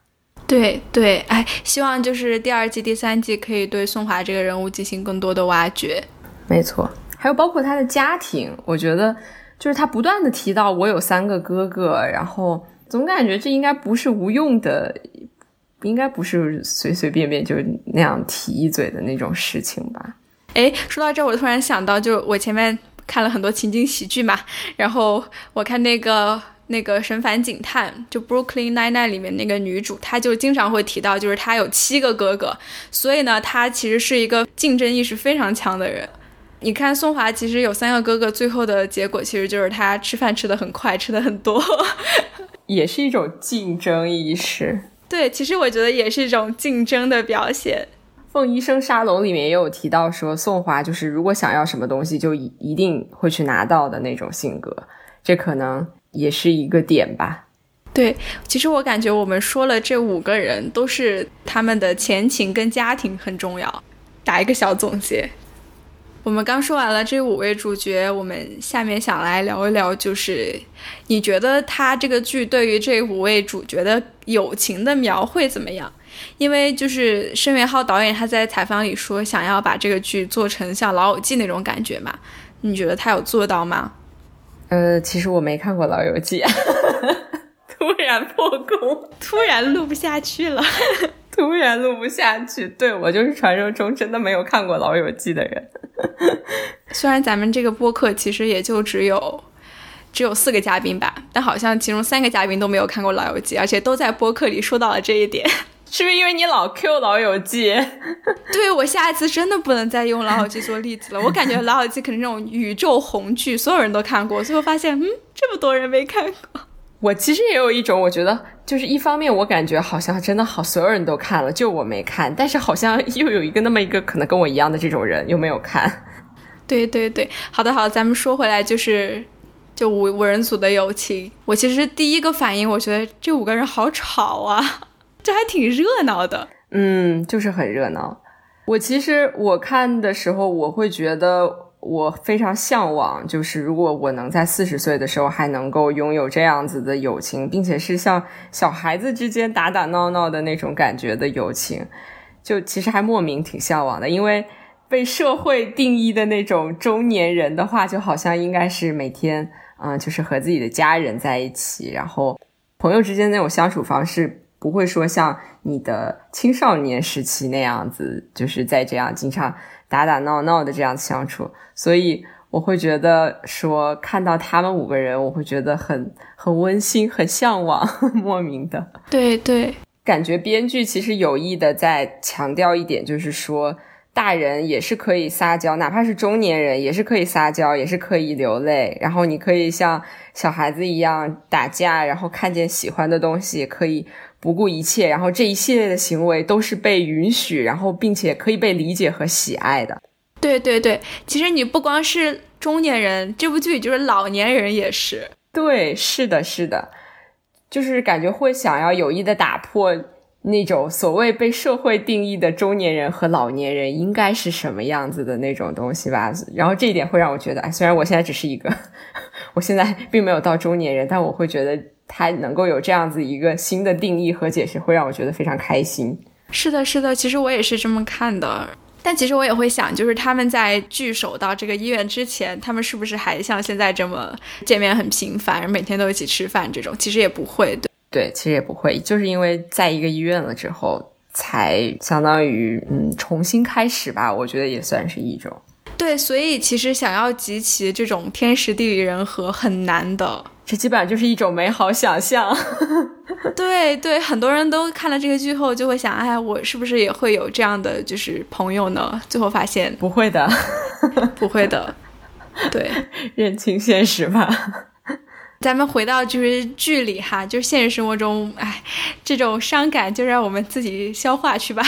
对对，哎，希望就是第二季、第三季可以对宋华这个人物进行更多的挖掘。没错，还有包括他的家庭，我觉得就是他不断的提到我有三个哥哥，然后总感觉这应该不是无用的。应该不是随随便便就那样提一嘴的那种事情吧？哎，说到这，我突然想到，就我前面看了很多情景喜剧嘛，然后我看那个那个《神烦警探》就《Brooklyn Nine-Nine》里面那个女主，她就经常会提到，就是她有七个哥哥，所以呢，她其实是一个竞争意识非常强的人。你看宋华其实有三个哥哥，最后的结果其实就是他吃饭吃的很快，吃的很多，<laughs> 也是一种竞争意识。对，其实我觉得也是一种竞争的表现。凤医生沙龙里面也有提到说，宋华就是如果想要什么东西，就一一定会去拿到的那种性格，这可能也是一个点吧。对，其实我感觉我们说了这五个人，都是他们的前情跟家庭很重要。打一个小总结。我们刚说完了这五位主角，我们下面想来聊一聊，就是你觉得他这个剧对于这五位主角的友情的描绘怎么样？因为就是申元浩导演他在采访里说，想要把这个剧做成像《老友记》那种感觉嘛？你觉得他有做到吗？呃，其实我没看过《老友记》<laughs> <laughs> 突然破功，突然录不下去了。<laughs> 突然录不下去，对我就是传说中真的没有看过《老友记》的人。<laughs> 虽然咱们这个播客其实也就只有只有四个嘉宾吧，但好像其中三个嘉宾都没有看过《老友记》，而且都在播客里说到了这一点。<laughs> 是不是因为你老 Q《老友记》？对我下一次真的不能再用《老友记》做例子了。我感觉《老友记》可能这种宇宙红剧，所有人都看过，最后发现，嗯，这么多人没看过。我其实也有一种，我觉得就是一方面，我感觉好像真的好，所有人都看了，就我没看。但是好像又有一个那么一个可能跟我一样的这种人，又没有看。对对对，好的好的，咱们说回来，就是就五五人组的友情。我其实第一个反应，我觉得这五个人好吵啊，<laughs> 这还挺热闹的。嗯，就是很热闹。我其实我看的时候，我会觉得。我非常向往，就是如果我能在四十岁的时候还能够拥有这样子的友情，并且是像小孩子之间打打闹闹的那种感觉的友情，就其实还莫名挺向往的。因为被社会定义的那种中年人的话，就好像应该是每天，嗯，就是和自己的家人在一起，然后朋友之间那种相处方式，不会说像你的青少年时期那样子，就是在这样经常。打打闹闹的这样相处，所以我会觉得说看到他们五个人，我会觉得很很温馨，很向往，<laughs> 莫名的。对对，感觉编剧其实有意的在强调一点，就是说大人也是可以撒娇，哪怕是中年人也是可以撒娇，也是可以流泪，然后你可以像小孩子一样打架，然后看见喜欢的东西可以。不顾一切，然后这一系列的行为都是被允许，然后并且可以被理解和喜爱的。对对对，其实你不光是中年人，这部剧就是老年人也是。对，是的，是的，就是感觉会想要有意的打破那种所谓被社会定义的中年人和老年人应该是什么样子的那种东西吧。然后这一点会让我觉得，哎，虽然我现在只是一个，<laughs> 我现在并没有到中年人，但我会觉得。它能够有这样子一个新的定义和解释，会让我觉得非常开心。是的，是的，其实我也是这么看的。但其实我也会想，就是他们在聚首到这个医院之前，他们是不是还像现在这么见面很频繁，每天都一起吃饭这种？其实也不会，对对，其实也不会，就是因为在一个医院了之后，才相当于嗯重新开始吧。我觉得也算是一种。对，所以其实想要集齐这种天时地利人和很难的。这基本上就是一种美好想象。<laughs> 对对，很多人都看了这个剧后就会想，哎，我是不是也会有这样的就是朋友呢？最后发现不会的，<laughs> 不会的。<laughs> 对，认清现实吧。咱们回到就是剧里哈，就是现实生活中，哎，这种伤感就让我们自己消化去吧。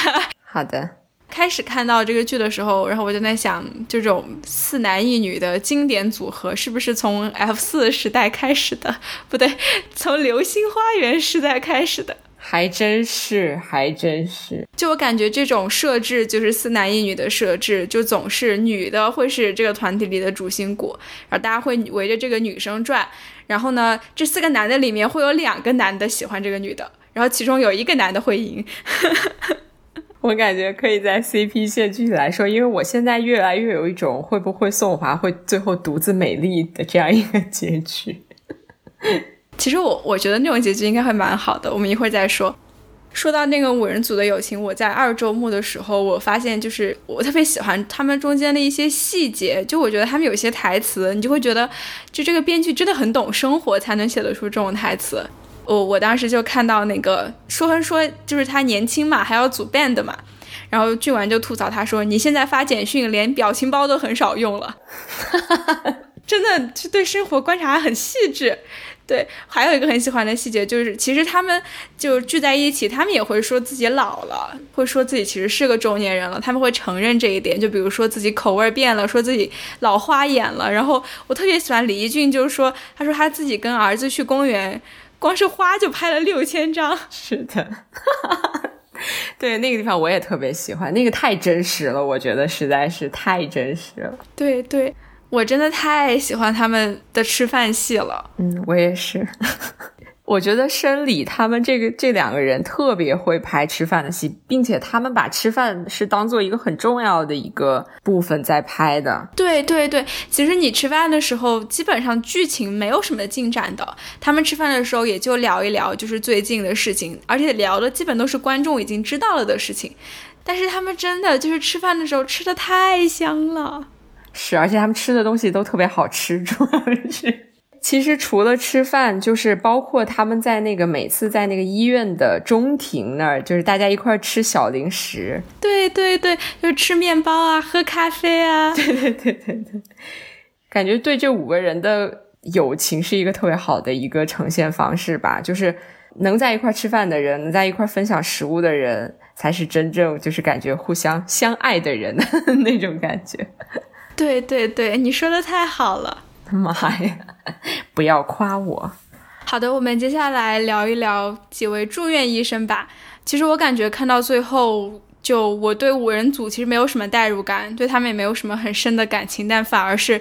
好的。开始看到这个剧的时候，然后我就在想，这种四男一女的经典组合是不是从 F 四时代开始的？不对，从流星花园时代开始的。还真是，还真是。就我感觉，这种设置就是四男一女的设置，就总是女的会是这个团体里的主心骨，然后大家会围着这个女生转。然后呢，这四个男的里面会有两个男的喜欢这个女的，然后其中有一个男的会赢。<laughs> 我感觉可以在 CP 线具体来说，因为我现在越来越有一种会不会宋华会最后独自美丽的这样一个结局。<laughs> 其实我我觉得那种结局应该会蛮好的，我们一会儿再说。说到那个五人组的友情，我在二周目的时候，我发现就是我特别喜欢他们中间的一些细节，就我觉得他们有些台词，你就会觉得就这个编剧真的很懂生活，才能写得出这种台词。我我当时就看到那个说说，就是他年轻嘛，还要组 band 嘛，然后俊完就吐槽他说：“你现在发简讯连表情包都很少用了，<laughs> 真的是对生活观察很细致。”对，还有一个很喜欢的细节就是，其实他们就聚在一起，他们也会说自己老了，会说自己其实是个中年人了，他们会承认这一点。就比如说自己口味变了，说自己老花眼了。然后我特别喜欢李一俊，就是说，他说他自己跟儿子去公园。光是花就拍了六千张，<laughs> 是的，<laughs> 对那个地方我也特别喜欢，那个太真实了，我觉得实在是太真实了。对对，我真的太喜欢他们的吃饭戏了。嗯，我也是。<laughs> 我觉得申里他们这个这两个人特别会拍吃饭的戏，并且他们把吃饭是当做一个很重要的一个部分在拍的。对对对，其实你吃饭的时候，基本上剧情没有什么进展的。他们吃饭的时候也就聊一聊，就是最近的事情，而且聊的基本都是观众已经知道了的事情。但是他们真的就是吃饭的时候吃的太香了，是，而且他们吃的东西都特别好吃，主要是。其实除了吃饭，就是包括他们在那个每次在那个医院的中庭那儿，就是大家一块吃小零食。对对对，就吃面包啊，喝咖啡啊。对对对对对，感觉对这五个人的友情是一个特别好的一个呈现方式吧。就是能在一块吃饭的人，能在一块分享食物的人，才是真正就是感觉互相相爱的人 <laughs> 那种感觉。对对对，你说的太好了。<laughs> 妈呀！不要夸我。好的，我们接下来聊一聊几位住院医生吧。其实我感觉看到最后，就我对五人组其实没有什么代入感，对他们也没有什么很深的感情，但反而是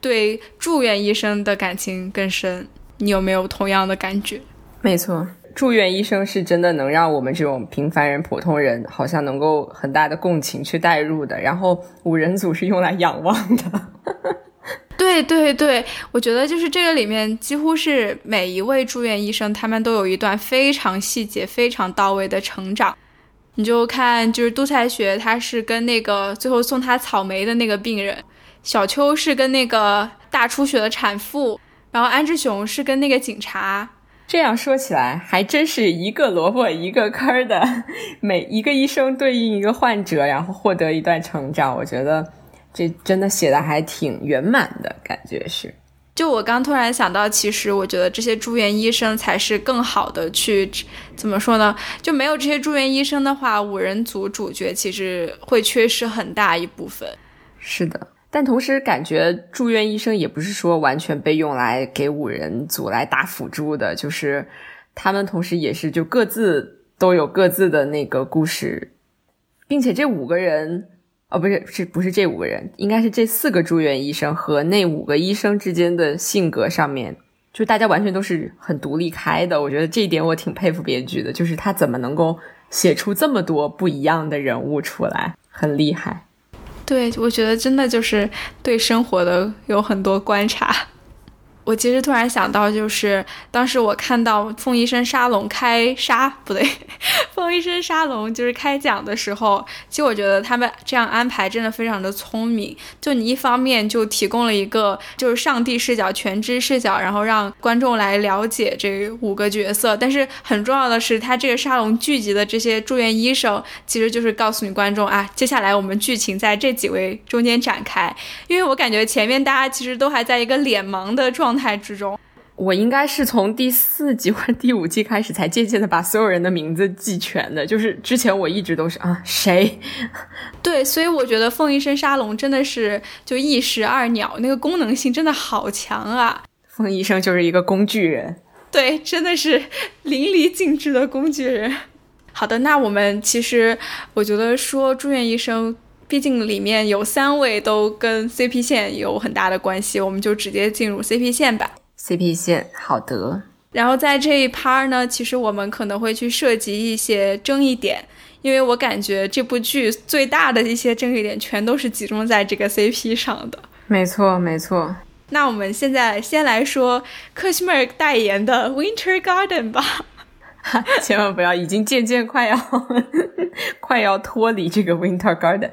对住院医生的感情更深。你有没有同样的感觉？没错，住院医生是真的能让我们这种平凡人、普通人好像能够很大的共情去代入的。然后五人组是用来仰望的。对对对，我觉得就是这个里面几乎是每一位住院医生，他们都有一段非常细节、非常到位的成长。你就看，就是杜才学，他是跟那个最后送他草莓的那个病人；小秋是跟那个大出血的产妇；然后安志雄是跟那个警察。这样说起来，还真是一个萝卜一个坑的，<laughs> 每一个医生对应一个患者，然后获得一段成长。我觉得。这真的写的还挺圆满的感觉是，就我刚突然想到，其实我觉得这些住院医生才是更好的去怎么说呢？就没有这些住院医生的话，五人组主角其实会缺失很大一部分。是的，但同时感觉住院医生也不是说完全被用来给五人组来打辅助的，就是他们同时也是就各自都有各自的那个故事，并且这五个人。哦，不是，是不是这五个人？应该是这四个住院医生和那五个医生之间的性格上面，就大家完全都是很独立开的。我觉得这一点我挺佩服编剧的，就是他怎么能够写出这么多不一样的人物出来，很厉害。对，我觉得真的就是对生活的有很多观察。我其实突然想到，就是当时我看到凤医生沙龙开沙不对，凤医生沙龙就是开讲的时候，其实我觉得他们这样安排真的非常的聪明。就你一方面就提供了一个就是上帝视角、全知视角，然后让观众来了解这五个角色。但是很重要的是，他这个沙龙聚集的这些住院医生，其实就是告诉你观众啊，接下来我们剧情在这几位中间展开。因为我感觉前面大家其实都还在一个脸盲的状。状态之中，我应该是从第四季或者第五季开始，才渐渐的把所有人的名字记全的。就是之前我一直都是啊谁，对，所以我觉得凤医生沙龙真的是就一石二鸟，那个功能性真的好强啊！凤医生就是一个工具人，对，真的是淋漓尽致的工具人。好的，那我们其实我觉得说住院医生。毕竟里面有三位都跟 CP 线有很大的关系，我们就直接进入 CP 线吧。CP 线，好的。然后在这一 part 呢，其实我们可能会去涉及一些争议点，因为我感觉这部剧最大的一些争议点全都是集中在这个 CP 上的。没错，没错。那我们现在先来说克西尔代言的 Winter Garden 吧。<laughs> 千万不要，已经渐渐快要 <laughs> 快要脱离这个 Winter Garden。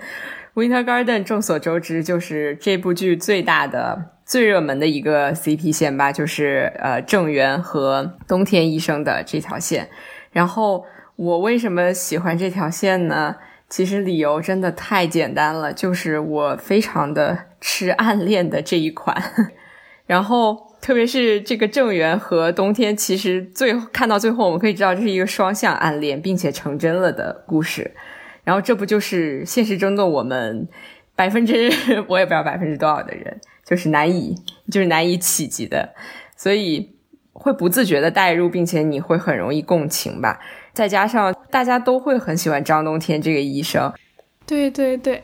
Winter Garden 众所周知，就是这部剧最大的、最热门的一个 CP 线吧，就是呃郑源和冬天医生的这条线。然后我为什么喜欢这条线呢？其实理由真的太简单了，就是我非常的吃暗恋的这一款。<laughs> 然后。特别是这个郑源和冬天，其实最看到最后，我们可以知道这是一个双向暗恋，并且成真了的故事。然后这不就是现实中的我们百分之我也不知道百分之多少的人，就是难以就是难以企及的，所以会不自觉的带入，并且你会很容易共情吧。再加上大家都会很喜欢张冬天这个医生。对对对。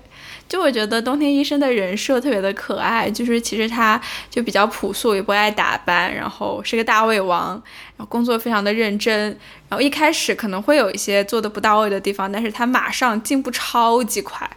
就我觉得冬天医生的人设特别的可爱，就是其实他就比较朴素，也不爱打扮，然后是个大胃王，然后工作非常的认真，然后一开始可能会有一些做的不到位的地方，但是他马上进步超级快，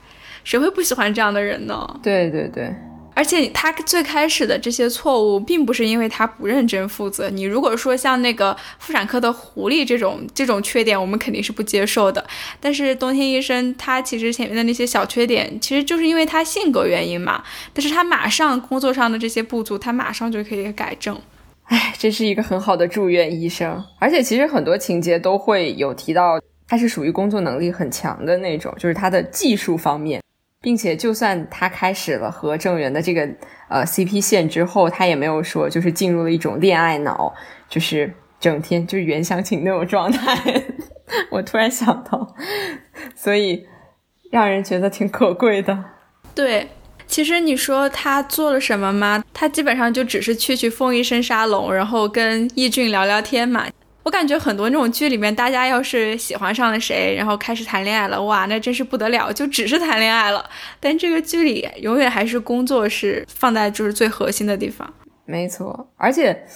谁会不喜欢这样的人呢？对对对。而且他最开始的这些错误，并不是因为他不认真负责。你如果说像那个妇产科的狐狸这种这种缺点，我们肯定是不接受的。但是冬天医生他其实前面的那些小缺点，其实就是因为他性格原因嘛。但是他马上工作上的这些不足，他马上就可以改正。哎，这是一个很好的住院医生。而且其实很多情节都会有提到，他是属于工作能力很强的那种，就是他的技术方面。并且，就算他开始了和郑源的这个呃 CP 线之后，他也没有说就是进入了一种恋爱脑，就是整天就是袁湘琴那种状态。<laughs> 我突然想到，所以让人觉得挺可贵的。对，其实你说他做了什么吗？他基本上就只是去去凤医生沙龙，然后跟易俊聊聊天嘛。我感觉很多那种剧里面，大家要是喜欢上了谁，然后开始谈恋爱了，哇，那真是不得了，就只是谈恋爱了。但这个剧里永远还是工作是放在就是最核心的地方。没错，而且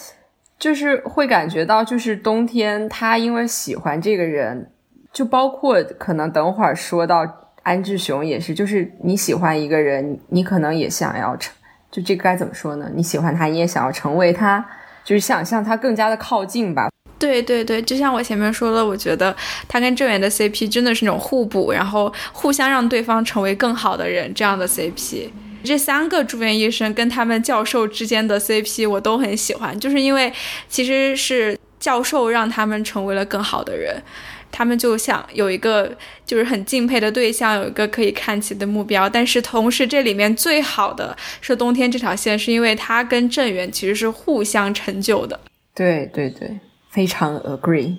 就是会感觉到，就是冬天他因为喜欢这个人，就包括可能等会儿说到安志雄也是，就是你喜欢一个人，你可能也想要成，就这该怎么说呢？你喜欢他，你也想要成为他，就是想向他更加的靠近吧。对对对，就像我前面说的，我觉得他跟郑源的 CP 真的是那种互补，然后互相让对方成为更好的人这样的 CP。这三个住院医生跟他们教授之间的 CP 我都很喜欢，就是因为其实是教授让他们成为了更好的人，他们就想有一个就是很敬佩的对象，有一个可以看齐的目标。但是同时这里面最好的是冬天这条线，是因为他跟郑源其实是互相成就的。对对对。非常 agree，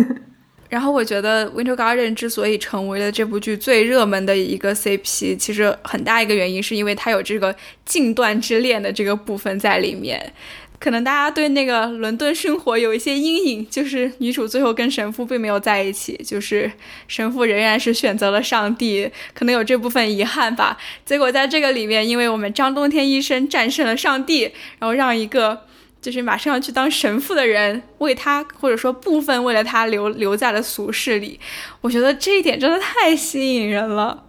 <laughs> 然后我觉得《Winter Garden》之所以成为了这部剧最热门的一个 CP，其实很大一个原因是因为它有这个禁断之恋的这个部分在里面。可能大家对那个伦敦生活有一些阴影，就是女主最后跟神父并没有在一起，就是神父仍然是选择了上帝，可能有这部分遗憾吧。结果在这个里面，因为我们张冬天医生战胜了上帝，然后让一个。就是马上要去当神父的人，为他或者说部分为了他留留在了俗世里，我觉得这一点真的太吸引人了。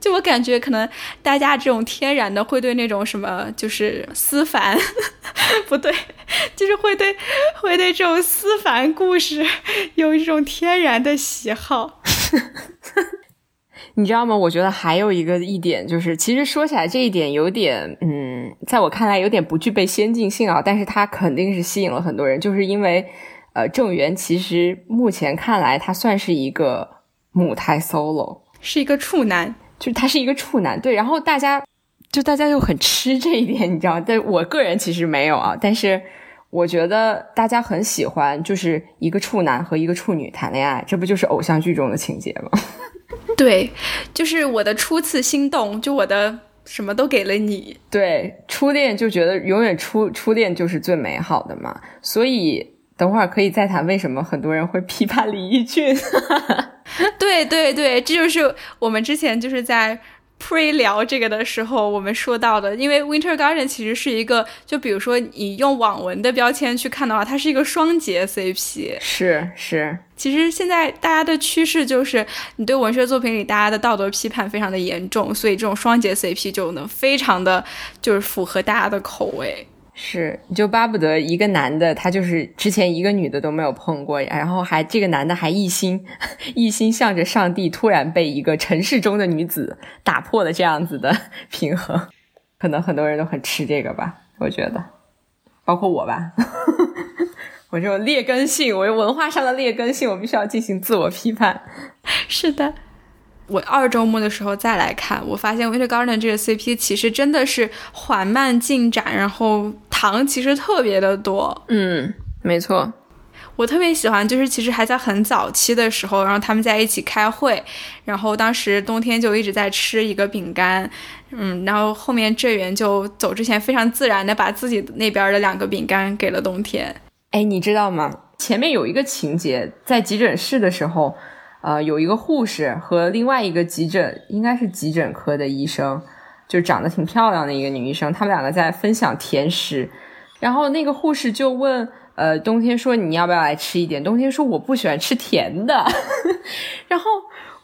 就我感觉，可能大家这种天然的会对那种什么，就是思凡，<laughs> 不对，就是会对会对这种思凡故事有一种天然的喜好。<laughs> 你知道吗？我觉得还有一个一点就是，其实说起来这一点有点，嗯，在我看来有点不具备先进性啊。但是它肯定是吸引了很多人，就是因为，呃，郑源其实目前看来他算是一个母胎 solo，是一个处男，就是他是一个处男。对，然后大家就大家又很吃这一点，你知道？但我个人其实没有啊，但是我觉得大家很喜欢，就是一个处男和一个处女谈恋爱，这不就是偶像剧中的情节吗？对，就是我的初次心动，就我的什么都给了你。对，初恋就觉得永远初初恋就是最美好的嘛。所以等会儿可以再谈为什么很多人会批判李易俊。<laughs> 对对对，这就是我们之前就是在。Pre 聊这个的时候，我们说到的，因为 Winter Garden 其实是一个，就比如说你用网文的标签去看的话，它是一个双节 CP。是是，其实现在大家的趋势就是，你对文学作品里大家的道德批判非常的严重，所以这种双节 CP 就能非常的就是符合大家的口味。是，就巴不得一个男的，他就是之前一个女的都没有碰过，然后还这个男的还一心一心向着上帝，突然被一个尘世中的女子打破了这样子的 <laughs> 平衡，可能很多人都很吃这个吧，我觉得，包括我吧，<laughs> 我就劣根性，我文化上的劣根性，我必须要进行自我批判。是的。我二周末的时候再来看，我发现《Winter Garden》这个 CP 其实真的是缓慢进展，然后糖其实特别的多。嗯，没错。我特别喜欢，就是其实还在很早期的时候，然后他们在一起开会，然后当时冬天就一直在吃一个饼干，嗯，然后后面郑源就走之前非常自然的把自己那边的两个饼干给了冬天。哎，你知道吗？前面有一个情节，在急诊室的时候，呃，有一个护士和另外一个急诊，应该是急诊科的医生，就长得挺漂亮的一个女医生，他们两个在分享甜食，然后那个护士就问，呃，冬天说你要不要来吃一点？冬天说我不喜欢吃甜的，<laughs> 然后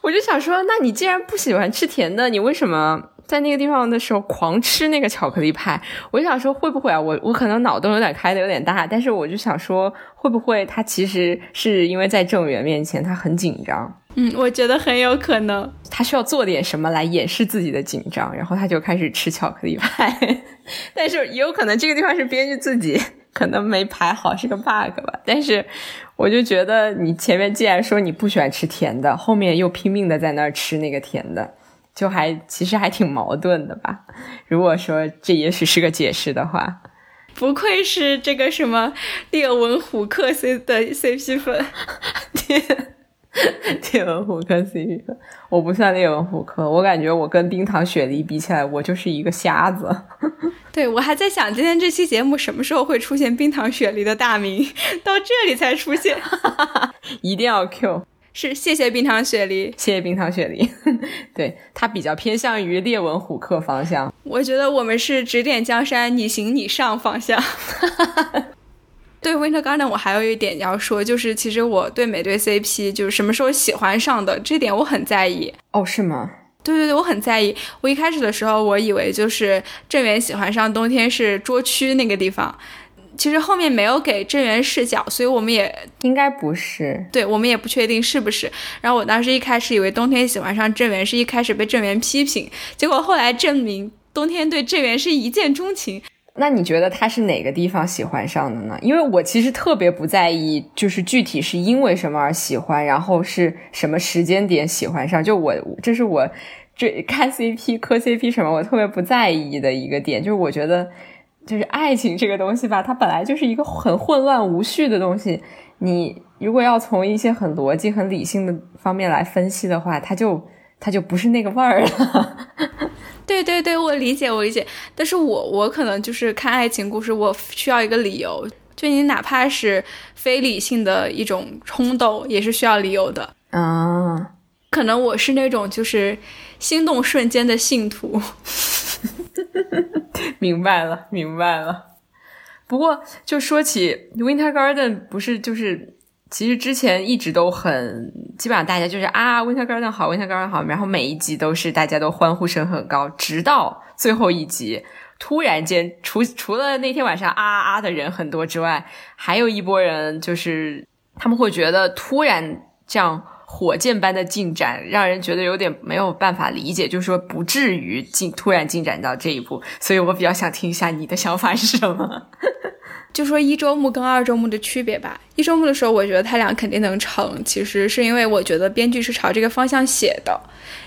我就想说，那你既然不喜欢吃甜的，你为什么？在那个地方的时候，狂吃那个巧克力派，我就想说会不会啊？我我可能脑洞有点开的有点大，但是我就想说会不会他其实是因为在郑源面前他很紧张，嗯，我觉得很有可能，他需要做点什么来掩饰自己的紧张，然后他就开始吃巧克力派，<laughs> 但是也有可能这个地方是编剧自己可能没排好，是个 bug 吧。但是我就觉得你前面既然说你不喜欢吃甜的，后面又拼命的在那儿吃那个甜的。就还其实还挺矛盾的吧？如果说这也许是个解释的话，不愧是这个什么列文虎克 C 的 CP 粉，列 <laughs> 列文虎克 CP 粉，我不算列文虎克，我感觉我跟冰糖雪梨比起来，我就是一个瞎子。<laughs> 对我还在想今天这期节目什么时候会出现冰糖雪梨的大名，到这里才出现，<laughs> 一定要 Q。是，谢谢冰糖雪梨，谢谢冰糖雪梨。<laughs> 对他比较偏向于列文虎克方向，我觉得我们是指点江山，你行你上方向。<laughs> 对 Winter Garden，我还有一点要说，就是其实我对每对 CP 就是什么时候喜欢上的这点我很在意。哦，是吗？对对对，我很在意。我一开始的时候，我以为就是郑源喜欢上冬天是桌区那个地方。其实后面没有给郑源视角，所以我们也应该不是，对我们也不确定是不是。然后我当时一开始以为冬天喜欢上郑源是一开始被郑源批评，结果后来证明冬天对郑源是一见钟情。那你觉得他是哪个地方喜欢上的呢？因为我其实特别不在意，就是具体是因为什么而喜欢，然后是什么时间点喜欢上。就我这是我这看 CP 磕 CP 什么，我特别不在意的一个点，就是我觉得。就是爱情这个东西吧，它本来就是一个很混乱无序的东西。你如果要从一些很逻辑、很理性的方面来分析的话，它就它就不是那个味儿了。<laughs> 对对对，我理解，我理解。但是我我可能就是看爱情故事，我需要一个理由。就你哪怕是非理性的一种冲动，也是需要理由的。啊，可能我是那种就是心动瞬间的信徒。<laughs> 明白了，明白了。不过，就说起 Winter Garden，不是就是其实之前一直都很，基本上大家就是啊，Winter Garden 好，Winter Garden 好，然后每一集都是大家都欢呼声很高，直到最后一集，突然间，除除了那天晚上啊啊啊的人很多之外，还有一波人就是他们会觉得突然这样。火箭般的进展让人觉得有点没有办法理解，就是说不至于进突然进展到这一步，所以我比较想听一下你的想法是什么。<laughs> 就说一周目跟二周目的区别吧。一周目的时候，我觉得他俩肯定能成，其实是因为我觉得编剧是朝这个方向写的，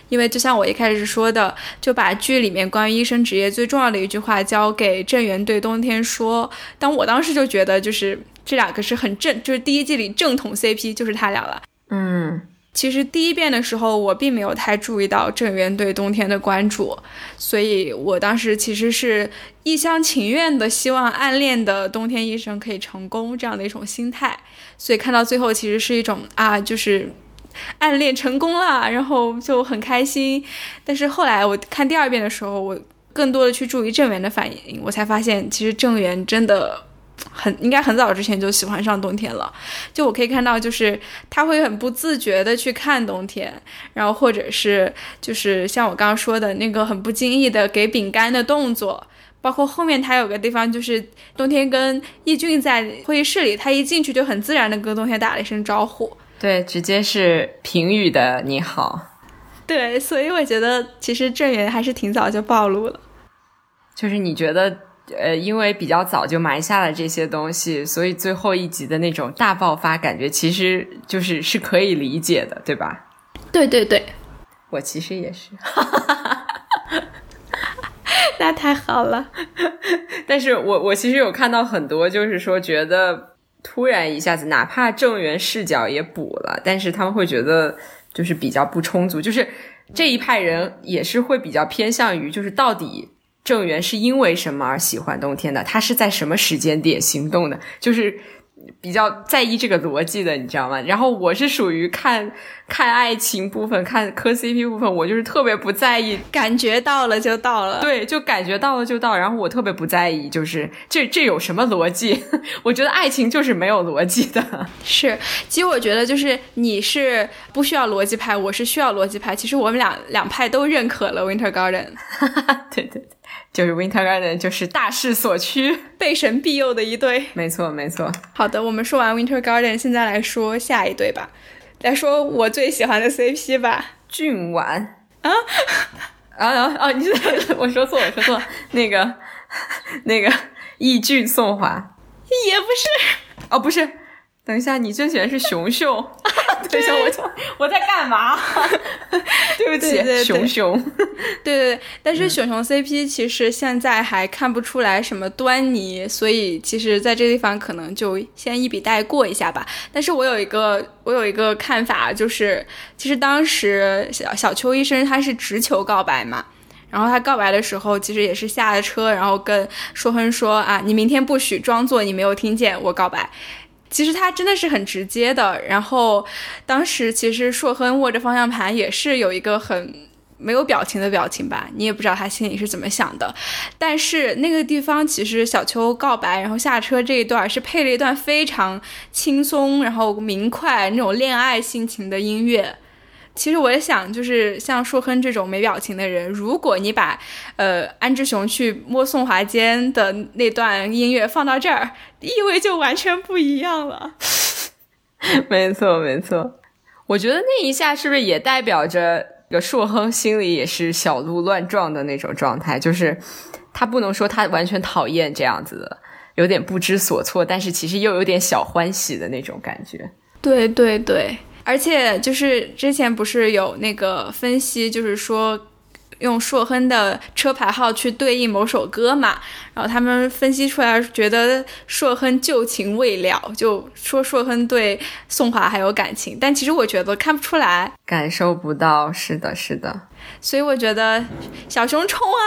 因为就像我一开始说的，就把剧里面关于医生职业最重要的一句话交给郑源对冬天说。但我当时就觉得，就是这两个是很正，就是第一季里正统 CP 就是他俩了。嗯。其实第一遍的时候，我并没有太注意到郑源对冬天的关注，所以我当时其实是一厢情愿的，希望暗恋的冬天医生可以成功这样的一种心态。所以看到最后，其实是一种啊，就是暗恋成功了，然后就很开心。但是后来我看第二遍的时候，我更多的去注意郑源的反应，我才发现其实郑源真的。很应该很早之前就喜欢上冬天了，就我可以看到，就是他会很不自觉的去看冬天，然后或者是就是像我刚刚说的那个很不经意的给饼干的动作，包括后面他有个地方就是冬天跟易俊在会议室里，他一进去就很自然的跟冬天打了一声招呼，对，直接是平语的你好，对，所以我觉得其实郑源还是挺早就暴露了，就是你觉得。呃，因为比较早就埋下了这些东西，所以最后一集的那种大爆发感觉，其实就是是可以理解的，对吧？对对对，我其实也是，<laughs> 那太好了。但是我我其实有看到很多，就是说觉得突然一下子，哪怕正源视角也补了，但是他们会觉得就是比较不充足，就是这一派人也是会比较偏向于，就是到底。郑源是因为什么而喜欢冬天的？他是在什么时间点行动的？就是比较在意这个逻辑的，你知道吗？然后我是属于看看爱情部分、看磕 CP 部分，我就是特别不在意，感觉到了就到了。对，就感觉到了就到。然后我特别不在意，就是这这有什么逻辑？<laughs> 我觉得爱情就是没有逻辑的。是，其实我觉得就是你是不需要逻辑派，我是需要逻辑派。其实我们俩两派都认可了 Winter Garden。对 <laughs> 对对。就是 Winter Garden，就是大势所趋，<laughs> 被神庇佑的一对。没错，没错。好的，我们说完 Winter Garden，现在来说下一对吧。来说我最喜欢的 CP 吧，俊婉啊啊啊啊！你 <laughs> 我说错，我说错，那个 <laughs> 那个易俊宋华也不是哦，不是。等一下，你最喜欢是熊熊？<laughs> 等一下，我我在干嘛？<laughs> 对不起，熊熊。<laughs> 对对对，但是熊熊 CP 其实现在还看不出来什么端倪，所以其实在这地方可能就先一笔带过一下吧。但是我有一个我有一个看法，就是其实当时小小邱医生他是直球告白嘛，然后他告白的时候其实也是下了车，然后跟硕亨说啊，你明天不许装作你没有听见我告白。其实他真的是很直接的，然后当时其实硕亨握着方向盘也是有一个很没有表情的表情吧，你也不知道他心里是怎么想的。但是那个地方其实小秋告白然后下车这一段是配了一段非常轻松然后明快那种恋爱心情的音乐。其实我也想，就是像硕亨这种没表情的人，如果你把，呃，安志雄去摸宋华坚的那段音乐放到这儿，意味就完全不一样了。<laughs> 没错，没错。我觉得那一下是不是也代表着个硕亨心里也是小鹿乱撞的那种状态？就是他不能说他完全讨厌这样子的，有点不知所措，但是其实又有点小欢喜的那种感觉。对对对。而且就是之前不是有那个分析，就是说用硕亨的车牌号去对应某首歌嘛，然后他们分析出来觉得硕亨旧情未了，就说硕亨对宋华还有感情，但其实我觉得看不出来，感受不到，是的，是的，所以我觉得小熊冲啊，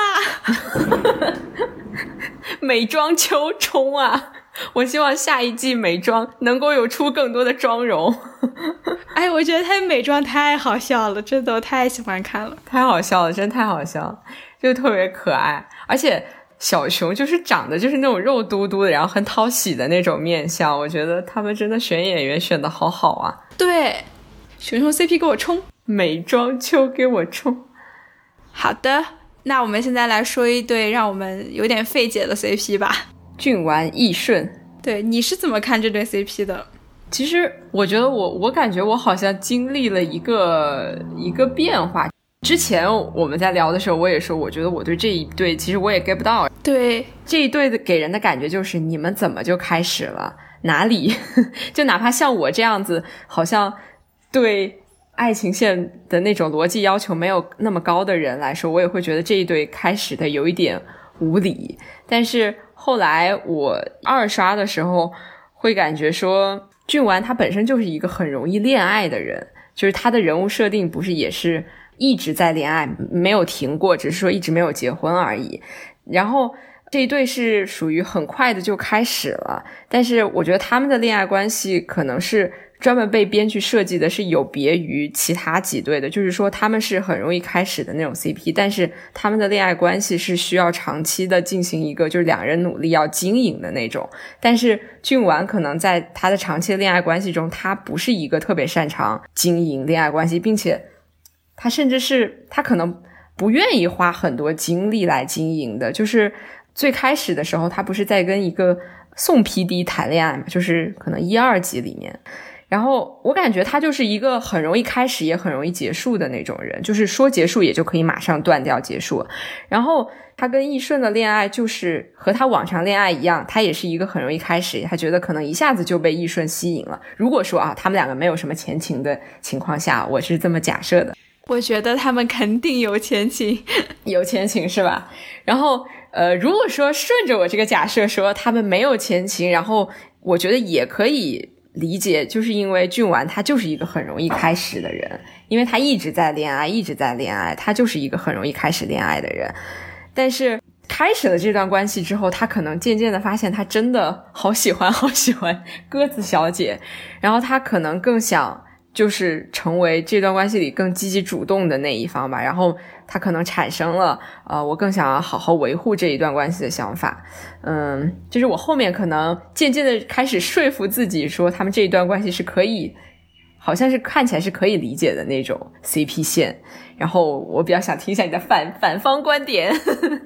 美妆秋冲啊。我希望下一季美妆能够有出更多的妆容。<laughs> 哎，我觉得他美妆太好笑了，真的我太喜欢看了，太好笑了，真太好笑了，就特别可爱。而且小熊就是长得就是那种肉嘟嘟的，然后很讨喜的那种面相。我觉得他们真的选演员选的好好啊。对，熊熊 CP 给我冲，美妆秋给我冲。好的，那我们现在来说一对让我们有点费解的 CP 吧。俊完义顺，对，你是怎么看这对 CP 的？其实我觉得我我感觉我好像经历了一个一个变化。之前我们在聊的时候，我也说，我觉得我对这一对其实我也 get 不到。对，这一对的给人的感觉就是你们怎么就开始了？哪里？<laughs> 就哪怕像我这样子，好像对爱情线的那种逻辑要求没有那么高的人来说，我也会觉得这一对开始的有一点无理。但是。后来我二刷的时候，会感觉说俊完他本身就是一个很容易恋爱的人，就是他的人物设定不是也是一直在恋爱，没有停过，只是说一直没有结婚而已。然后这一对是属于很快的就开始了，但是我觉得他们的恋爱关系可能是。专门被编剧设计的是有别于其他几对的，就是说他们是很容易开始的那种 CP，但是他们的恋爱关系是需要长期的进行一个就是两人努力要经营的那种。但是俊完可能在他的长期恋爱关系中，他不是一个特别擅长经营恋爱关系，并且他甚至是他可能不愿意花很多精力来经营的。就是最开始的时候，他不是在跟一个宋 PD 谈恋爱嘛，就是可能一二集里面。然后我感觉他就是一个很容易开始也很容易结束的那种人，就是说结束也就可以马上断掉结束。然后他跟易顺的恋爱就是和他往常恋爱一样，他也是一个很容易开始，他觉得可能一下子就被易顺吸引了。如果说啊，他们两个没有什么前情的情况下，我是这么假设的。我觉得他们肯定有前情，有前情是吧？然后呃，如果说顺着我这个假设说他们没有前情，然后我觉得也可以。理解，就是因为俊完他就是一个很容易开始的人，因为他一直在恋爱，一直在恋爱，他就是一个很容易开始恋爱的人。但是开始了这段关系之后，他可能渐渐的发现他真的好喜欢好喜欢鸽子小姐，然后他可能更想就是成为这段关系里更积极主动的那一方吧，然后他可能产生了呃，我更想要好好维护这一段关系的想法，嗯，就是我后面可能渐渐的开始说服自己说他们这一段关系是可以。好像是看起来是可以理解的那种 CP 线，然后我比较想听一下你的反反方观点。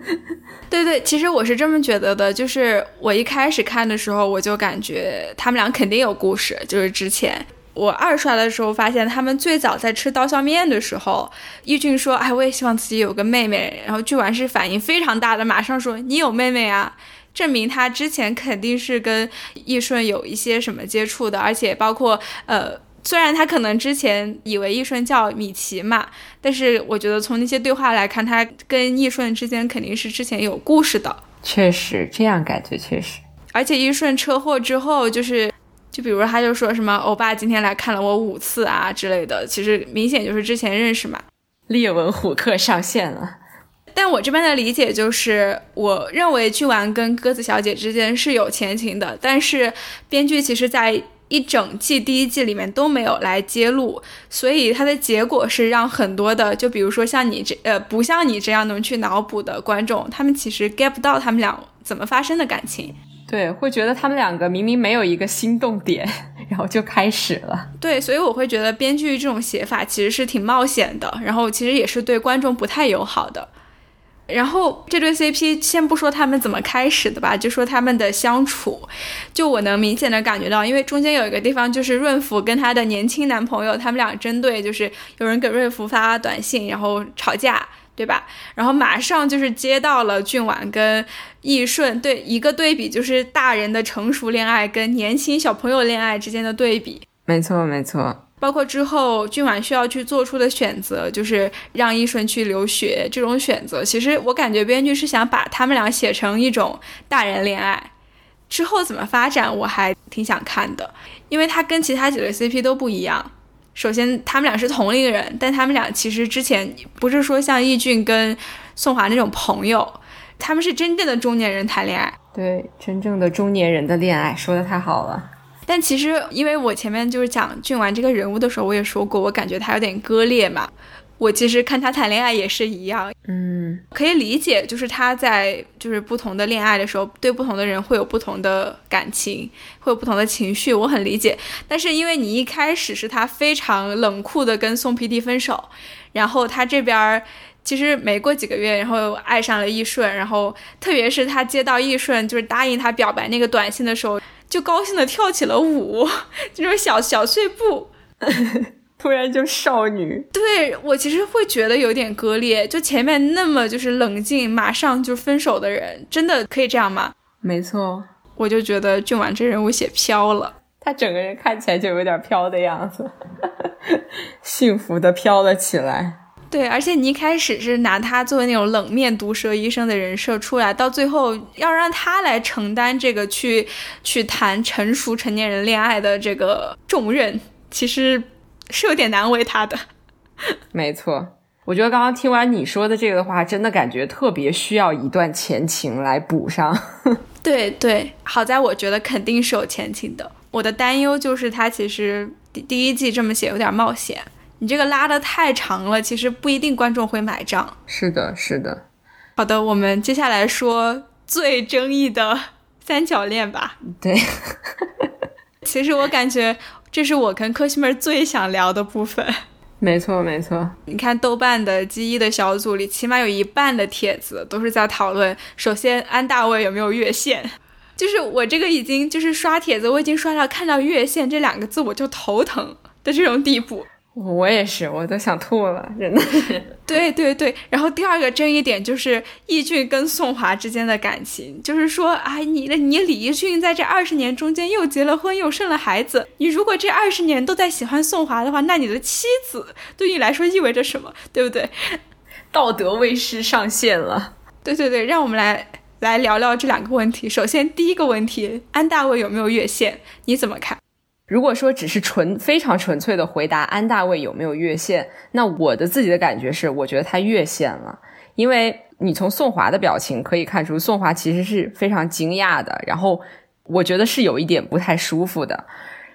<laughs> 对对，其实我是这么觉得的，就是我一开始看的时候，我就感觉他们俩肯定有故事。就是之前我二刷的时候，发现他们最早在吃刀削面的时候，易俊说：“哎，我也希望自己有个妹妹。”然后俊完是反应非常大的，马上说：“你有妹妹啊？”证明他之前肯定是跟易顺有一些什么接触的，而且包括呃。虽然他可能之前以为易顺叫米奇嘛，但是我觉得从那些对话来看，他跟易顺之间肯定是之前有故事的。确实，这样感觉确实。而且易顺车祸之后，就是就比如他就说什么欧巴今天来看了我五次啊之类的，其实明显就是之前认识嘛。列文虎克上线了。但我这边的理解就是，我认为剧完跟鸽子小姐之间是有前情的，但是编剧其实在。一整季第一季里面都没有来揭露，所以它的结果是让很多的，就比如说像你这呃不像你这样能去脑补的观众，他们其实 get 不到他们俩怎么发生的感情。对，会觉得他们两个明明没有一个心动点，然后就开始了。对，所以我会觉得编剧这种写法其实是挺冒险的，然后其实也是对观众不太友好的。然后这对 CP 先不说他们怎么开始的吧，就说他们的相处，就我能明显的感觉到，因为中间有一个地方就是润福跟他的年轻男朋友，他们俩针对就是有人给润福发短信，然后吵架，对吧？然后马上就是接到了俊婉跟易顺对一个对比，就是大人的成熟恋爱跟年轻小朋友恋爱之间的对比。没错，没错。包括之后俊婉需要去做出的选择，就是让易顺去留学这种选择。其实我感觉编剧是想把他们俩写成一种大人恋爱，之后怎么发展我还挺想看的，因为他跟其他几对 CP 都不一样。首先他们俩是同一个人，但他们俩其实之前不是说像易俊跟宋华那种朋友，他们是真正的中年人谈恋爱。对，真正的中年人的恋爱，说的太好了。但其实，因为我前面就是讲俊完这个人物的时候，我也说过，我感觉他有点割裂嘛。我其实看他谈恋爱也是一样，嗯，可以理解，就是他在就是不同的恋爱的时候，对不同的人会有不同的感情，会有不同的情绪，我很理解。但是因为你一开始是他非常冷酷的跟宋 PD 分手，然后他这边其实没过几个月，然后爱上了易顺，然后特别是他接到易顺就是答应他表白那个短信的时候。就高兴的跳起了舞，<laughs> 就种小小碎步，<laughs> 突然就少女。对我其实会觉得有点割裂，就前面那么就是冷静，马上就分手的人，真的可以这样吗？没错，我就觉得俊婉这人物写飘了，他整个人看起来就有点飘的样子，<laughs> 幸福的飘了起来。对，而且你一开始是拿他作为那种冷面毒舌医生的人设出来，到最后要让他来承担这个去去谈成熟成年人恋爱的这个重任，其实是有点难为他的。<laughs> 没错，我觉得刚刚听完你说的这个的话，真的感觉特别需要一段前情来补上。<laughs> 对对，好在我觉得肯定是有前情的。我的担忧就是他其实第第一季这么写有点冒险。你这个拉的太长了，其实不一定观众会买账。是的，是的。好的，我们接下来说最争议的三角恋吧。对，其实我感觉这是我跟科西妹最想聊的部分。<laughs> 没错，没错。你看豆瓣的 G 一的小组里，起码有一半的帖子都是在讨论：首先，安大卫有没有越线？就是我这个已经就是刷帖子，我已经刷到看到越线这两个字我就头疼的这种地步。我也是，我都想吐了，真的。<laughs> 对对对，然后第二个争议点就是易俊跟宋华之间的感情，就是说，哎，你的你李易俊在这二十年中间又结了婚，又生了孩子，你如果这二十年都在喜欢宋华的话，那你的妻子对你来说意味着什么，对不对？<laughs> 道德卫士上线了。对对对，让我们来来聊聊这两个问题。首先，第一个问题，安大卫有没有越线？你怎么看？如果说只是纯非常纯粹的回答安大卫有没有越线，那我的自己的感觉是，我觉得他越线了，因为你从宋华的表情可以看出，宋华其实是非常惊讶的，然后我觉得是有一点不太舒服的。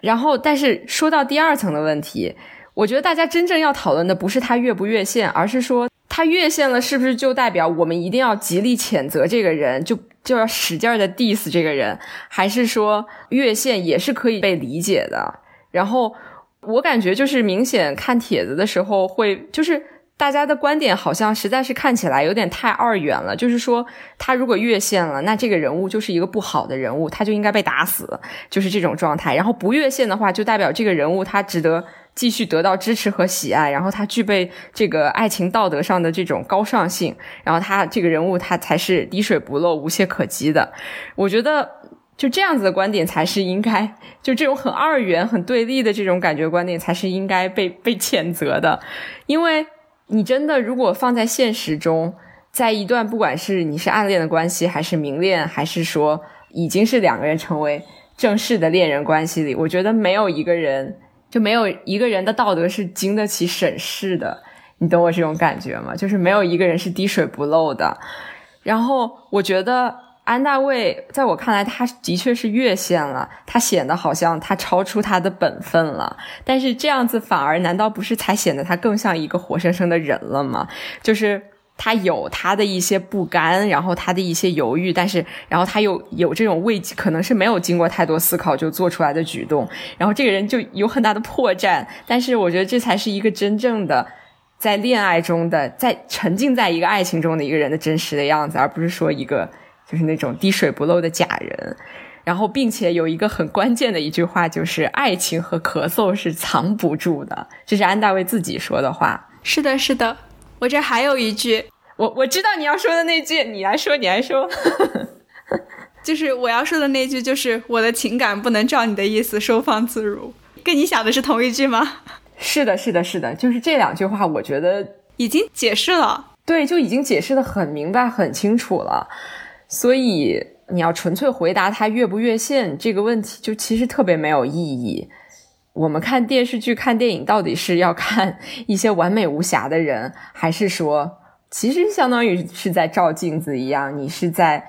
然后，但是说到第二层的问题，我觉得大家真正要讨论的不是他越不越线，而是说他越线了，是不是就代表我们一定要极力谴责这个人，就就要使劲的 diss 这个人，还是说越线也是可以被理解的？然后我感觉就是明显看帖子的时候会就是。大家的观点好像实在是看起来有点太二元了，就是说他如果越线了，那这个人物就是一个不好的人物，他就应该被打死，就是这种状态。然后不越线的话，就代表这个人物他值得继续得到支持和喜爱，然后他具备这个爱情道德上的这种高尚性，然后他这个人物他才是滴水不漏、无懈可击的。我觉得就这样子的观点才是应该，就这种很二元、很对立的这种感觉观点才是应该被被谴责的，因为。你真的如果放在现实中，在一段不管是你是暗恋的关系，还是明恋，还是说已经是两个人成为正式的恋人关系里，我觉得没有一个人就没有一个人的道德是经得起审视的。你懂我这种感觉吗？就是没有一个人是滴水不漏的。然后我觉得。安大卫在我看来，他的确是越线了，他显得好像他超出他的本分了。但是这样子反而难道不是才显得他更像一个活生生的人了吗？就是他有他的一些不甘，然后他的一些犹豫，但是然后他又有这种未可能是没有经过太多思考就做出来的举动，然后这个人就有很大的破绽。但是我觉得这才是一个真正的在恋爱中的，在沉浸在一个爱情中的一个人的真实的样子，而不是说一个。就是那种滴水不漏的假人，然后并且有一个很关键的一句话，就是爱情和咳嗽是藏不住的，这是安大卫自己说的话。是的，是的，我这还有一句，我我知道你要说的那句，你来说，你来说，<laughs> 就是我要说的那句，就是我的情感不能照你的意思收放自如，跟你想的是同一句吗？是的，是的，是的，就是这两句话，我觉得已经解释了，对，就已经解释的很明白、很清楚了。所以你要纯粹回答他越不越线这个问题，就其实特别没有意义。我们看电视剧、看电影，到底是要看一些完美无瑕的人，还是说，其实相当于是在照镜子一样，你是在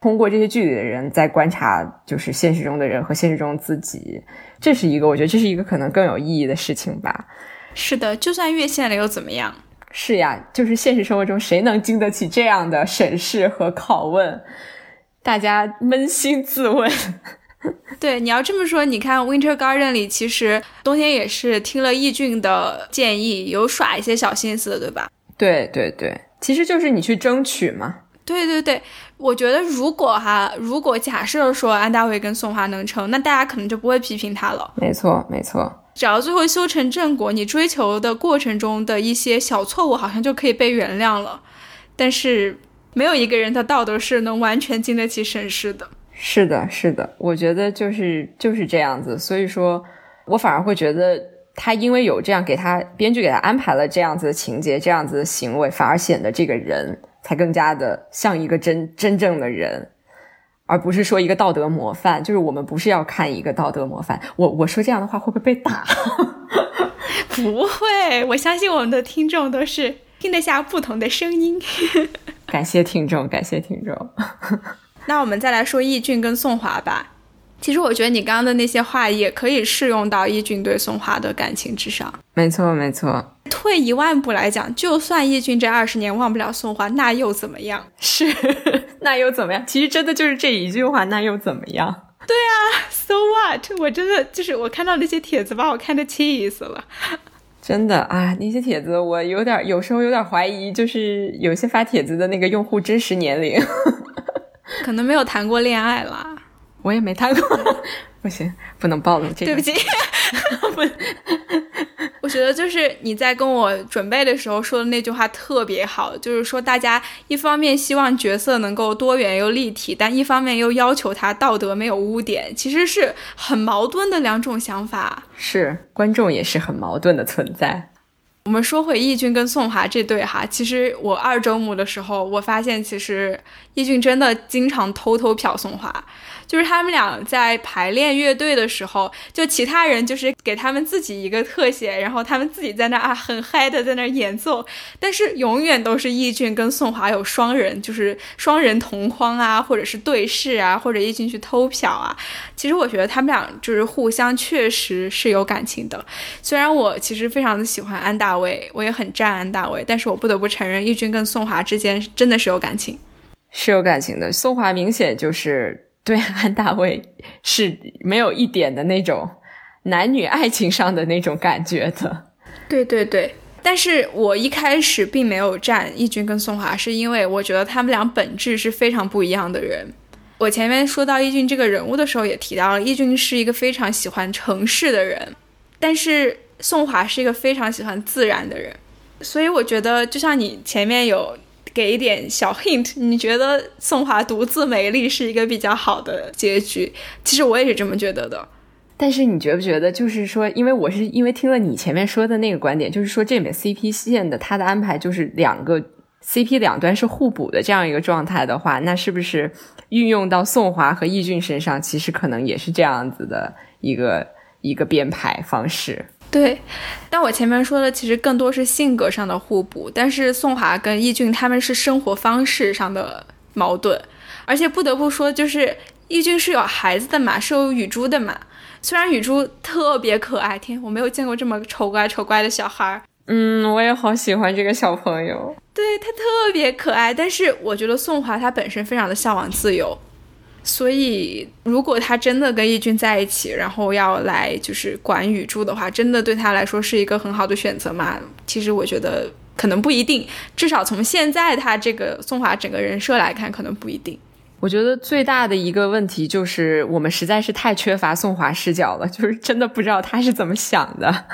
通过这些剧里的人在观察，就是现实中的人和现实中自己。这是一个，我觉得这是一个可能更有意义的事情吧。是的，就算越线了又怎么样？是呀，就是现实生活中谁能经得起这样的审视和拷问？大家扪心自问。<laughs> 对，你要这么说，你看《Winter Garden》里，其实冬天也是听了易俊的建议，有耍一些小心思的，对吧？对对对，其实就是你去争取嘛。对对对，我觉得如果哈，如果假设说安大卫跟宋华能成，那大家可能就不会批评他了。没错，没错。只要最后修成正果，你追求的过程中的一些小错误，好像就可以被原谅了。但是，没有一个人的道德是能完全经得起审视的。是的，是的，我觉得就是就是这样子。所以说，我反而会觉得他因为有这样给他编剧给他安排了这样子的情节，这样子的行为，反而显得这个人才更加的像一个真真正的人。而不是说一个道德模范，就是我们不是要看一个道德模范。我我说这样的话会不会被打？<laughs> 不会，我相信我们的听众都是听得下不同的声音。<laughs> 感谢听众，感谢听众。那我们再来说易俊跟宋华吧。其实我觉得你刚刚的那些话也可以适用到易俊对宋华的感情之上。没错，没错。退一万步来讲，就算易俊这二十年忘不了宋华，那又怎么样？是，<laughs> 那又怎么样？其实真的就是这一句话，那又怎么样？对啊，So what？我真的就是我看到那些帖子，把我看的气死了。真的啊，那些帖子我有点，有时候有点怀疑，就是有些发帖子的那个用户真实年龄，可能没有谈过恋爱啦。<laughs> 我也没谈过，<laughs> 不行，不能暴露这个。对不起，<laughs> 不，我觉得就是你在跟我准备的时候说的那句话特别好，就是说大家一方面希望角色能够多元又立体，但一方面又要求他道德没有污点，其实是很矛盾的两种想法。是，观众也是很矛盾的存在。我们说回易俊跟宋华这对哈，其实我二周目的时候，我发现其实易俊真的经常偷偷瞟宋华。就是他们俩在排练乐队的时候，就其他人就是给他们自己一个特写，然后他们自己在那啊很嗨的在那演奏，但是永远都是易俊跟宋华有双人，就是双人同框啊，或者是对视啊，或者易俊去偷瞟啊。其实我觉得他们俩就是互相确实是有感情的。虽然我其实非常的喜欢安大卫，我也很站安大卫，但是我不得不承认，易军跟宋华之间真的是有感情，是有感情的。宋华明显就是。对安大卫是没有一点的那种男女爱情上的那种感觉的。对对对，但是我一开始并没有站易军跟宋华，是因为我觉得他们俩本质是非常不一样的人。我前面说到易军这个人物的时候，也提到了易军是一个非常喜欢城市的人，但是宋华是一个非常喜欢自然的人。所以我觉得，就像你前面有。给一点小 hint，你觉得宋华独自美丽是一个比较好的结局？其实我也是这么觉得的。但是你觉不觉得，就是说，因为我是因为听了你前面说的那个观点，就是说这里面 CP 线的它的安排就是两个 CP 两端是互补的这样一个状态的话，那是不是运用到宋华和易俊身上，其实可能也是这样子的一个一个编排方式？对，但我前面说的其实更多是性格上的互补，但是宋华跟易俊他们是生活方式上的矛盾，而且不得不说，就是易俊是有孩子的嘛，是有雨珠的嘛。虽然雨珠特别可爱，天，我没有见过这么丑乖丑乖的小孩儿。嗯，我也好喜欢这个小朋友，对他特别可爱。但是我觉得宋华他本身非常的向往自由。所以，如果他真的跟易俊在一起，然后要来就是管雨珠的话，真的对他来说是一个很好的选择吗？其实我觉得可能不一定，至少从现在他这个宋华整个人设来看，可能不一定。我觉得最大的一个问题就是我们实在是太缺乏宋华视角了，就是真的不知道他是怎么想的。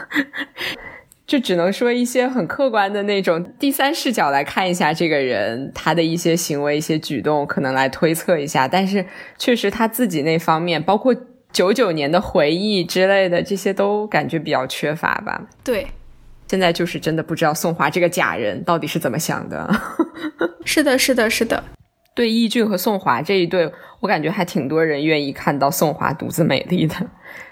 就只能说一些很客观的那种第三视角来看一下这个人他的一些行为、一些举动，可能来推测一下。但是确实他自己那方面，包括九九年的回忆之类的，这些都感觉比较缺乏吧。对，现在就是真的不知道宋华这个假人到底是怎么想的。<laughs> 是的，是的，是的。对易俊和宋华这一对，我感觉还挺多人愿意看到宋华独自美丽的。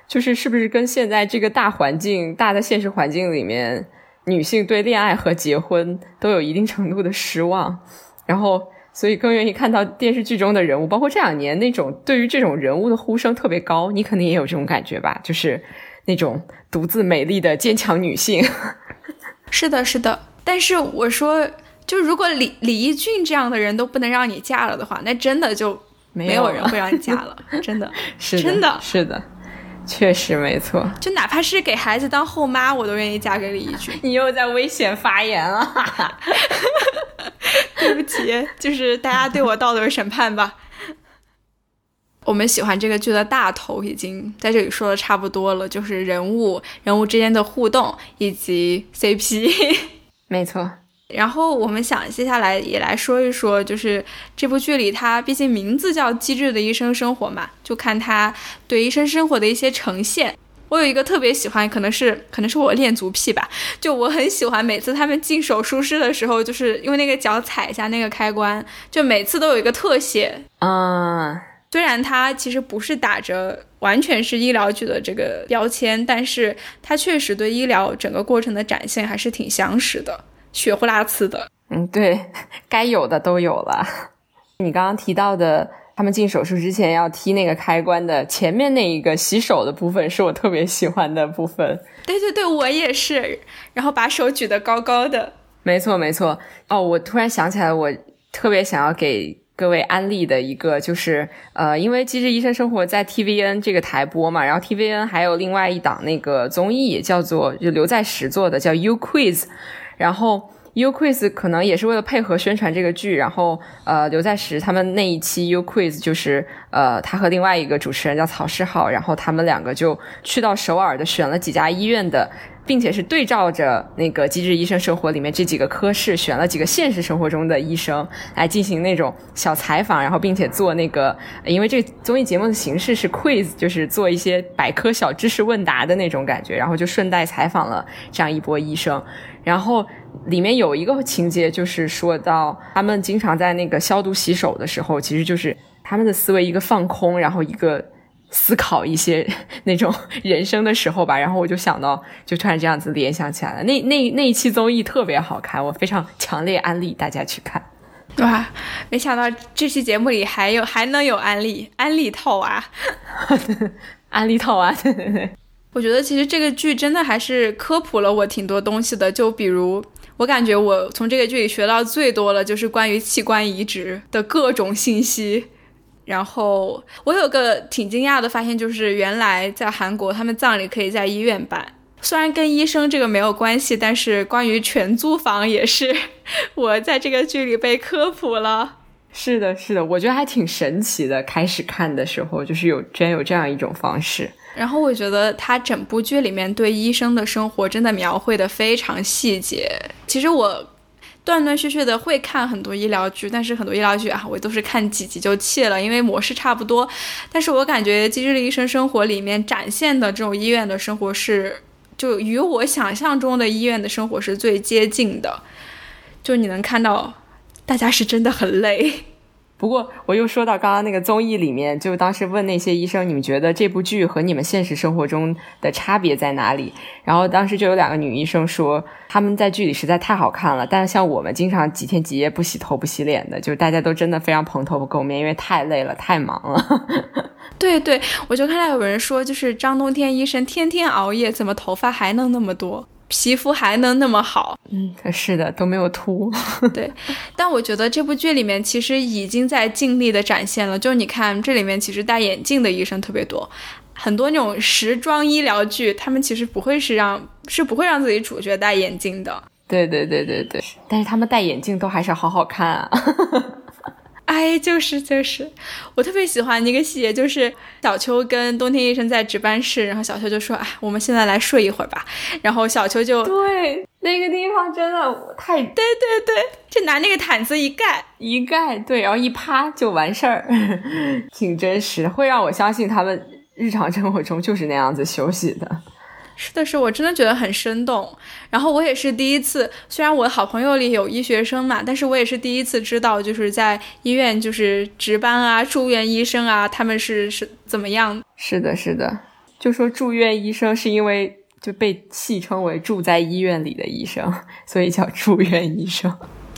就是是不是跟现在这个大环境、大的现实环境里面，女性对恋爱和结婚都有一定程度的失望，然后所以更愿意看到电视剧中的人物，包括这两年那种对于这种人物的呼声特别高，你肯定也有这种感觉吧？就是那种独自美丽的坚强女性。<laughs> 是的，是的。但是我说，就如果李李易俊这样的人都不能让你嫁了的话，那真的就没有人会让你嫁了，真的是真的是的。确实没错，就哪怕是给孩子当后妈，我都愿意嫁给李易俊。<laughs> 你又在危险发言了，<laughs> 对不起，就是大家对我道德审判吧。我们喜欢这个剧的大头已经在这里说的差不多了，就是人物人物之间的互动以及 CP。没错。然后我们想接下来也来说一说，就是这部剧里，它毕竟名字叫《机智的医生生活》嘛，就看它对医生生活的一些呈现。我有一个特别喜欢，可能是可能是我恋足癖吧，就我很喜欢每次他们进手术室的时候，就是因为那个脚踩一下那个开关，就每次都有一个特写。嗯，虽然它其实不是打着完全是医疗剧的这个标签，但是它确实对医疗整个过程的展现还是挺详实的。血呼啦呲的，嗯，对该有的都有了。你刚刚提到的，他们进手术之前要踢那个开关的前面那一个洗手的部分，是我特别喜欢的部分。对对对，我也是。然后把手举得高高的，没错没错。哦，我突然想起来，我特别想要给各位安利的一个，就是呃，因为《机智医生生活》在 TVN 这个台播嘛，然后 TVN 还有另外一档那个综艺，叫做就刘在石做的，叫 You Quiz。然后 U Quiz 可能也是为了配合宣传这个剧，然后呃刘在石他们那一期 U Quiz 就是呃他和另外一个主持人叫曹世浩，然后他们两个就去到首尔的选了几家医院的并且是对照着那个《机智医生生活》里面这几个科室，选了几个现实生活中的医生来进行那种小采访，然后并且做那个，因为这个综艺节目的形式是 quiz，就是做一些百科小知识问答的那种感觉，然后就顺带采访了这样一波医生。然后里面有一个情节，就是说到他们经常在那个消毒洗手的时候，其实就是他们的思维一个放空，然后一个。思考一些那种人生的时候吧，然后我就想到，就突然这样子联想起来了。那 <laughs> 那那一期综艺特别好看，我非常强烈安利大家去看。哇，没想到这期节目里还有还能有安利，安利套娃，<laughs> 安利套娃。我觉得其实这个剧真的还是科普了我挺多东西的，就比如我感觉我从这个剧里学到最多了，就是关于器官移植的各种信息。然后我有个挺惊讶的发现，就是原来在韩国他们葬礼可以在医院办，虽然跟医生这个没有关系，但是关于全租房也是我在这个剧里被科普了。是的，是的，我觉得还挺神奇的。开始看的时候，就是有真有这样一种方式。然后我觉得他整部剧里面对医生的生活真的描绘的非常细节。其实我。断断续续的会看很多医疗剧，但是很多医疗剧啊，我都是看几集就弃了，因为模式差不多。但是我感觉《机智的医生生活》里面展现的这种医院的生活是，就与我想象中的医院的生活是最接近的。就你能看到，大家是真的很累。不过，我又说到刚刚那个综艺里面，就当时问那些医生，你们觉得这部剧和你们现实生活中的差别在哪里？然后当时就有两个女医生说，他们在剧里实在太好看了，但是像我们经常几天几夜不洗头不洗脸的，就是大家都真的非常蓬头垢面，因为太累了，太忙了。<laughs> 对对，我就看到有人说，就是张冬天医生天天熬夜，怎么头发还能那么多？皮肤还能那么好？嗯，是的，都没有秃。<laughs> 对，但我觉得这部剧里面其实已经在尽力的展现了。就是你看，这里面其实戴眼镜的医生特别多，很多那种时装医疗剧，他们其实不会是让是不会让自己主角戴眼镜的。对对对对对，但是他们戴眼镜都还是好好看啊。<laughs> 哎，就是就是，我特别喜欢一个细节，就是小秋跟冬天医生在值班室，然后小秋就说：“哎，我们现在来睡一会儿吧。”然后小秋就对那个地方真的太对对对，就拿那个毯子一盖一盖，对，然后一趴就完事儿，<laughs> 挺真实，会让我相信他们日常生活中就是那样子休息的。是的，是我真的觉得很生动。然后我也是第一次，虽然我的好朋友里有医学生嘛，但是我也是第一次知道，就是在医院就是值班啊、住院医生啊，他们是是怎么样？是的，是的，就说住院医生是因为就被戏称为住在医院里的医生，所以叫住院医生。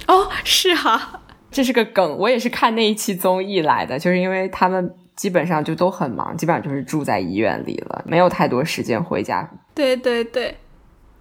哦，是哈，这是个梗，我也是看那一期综艺来的，就是因为他们。基本上就都很忙，基本上就是住在医院里了，没有太多时间回家。对对对，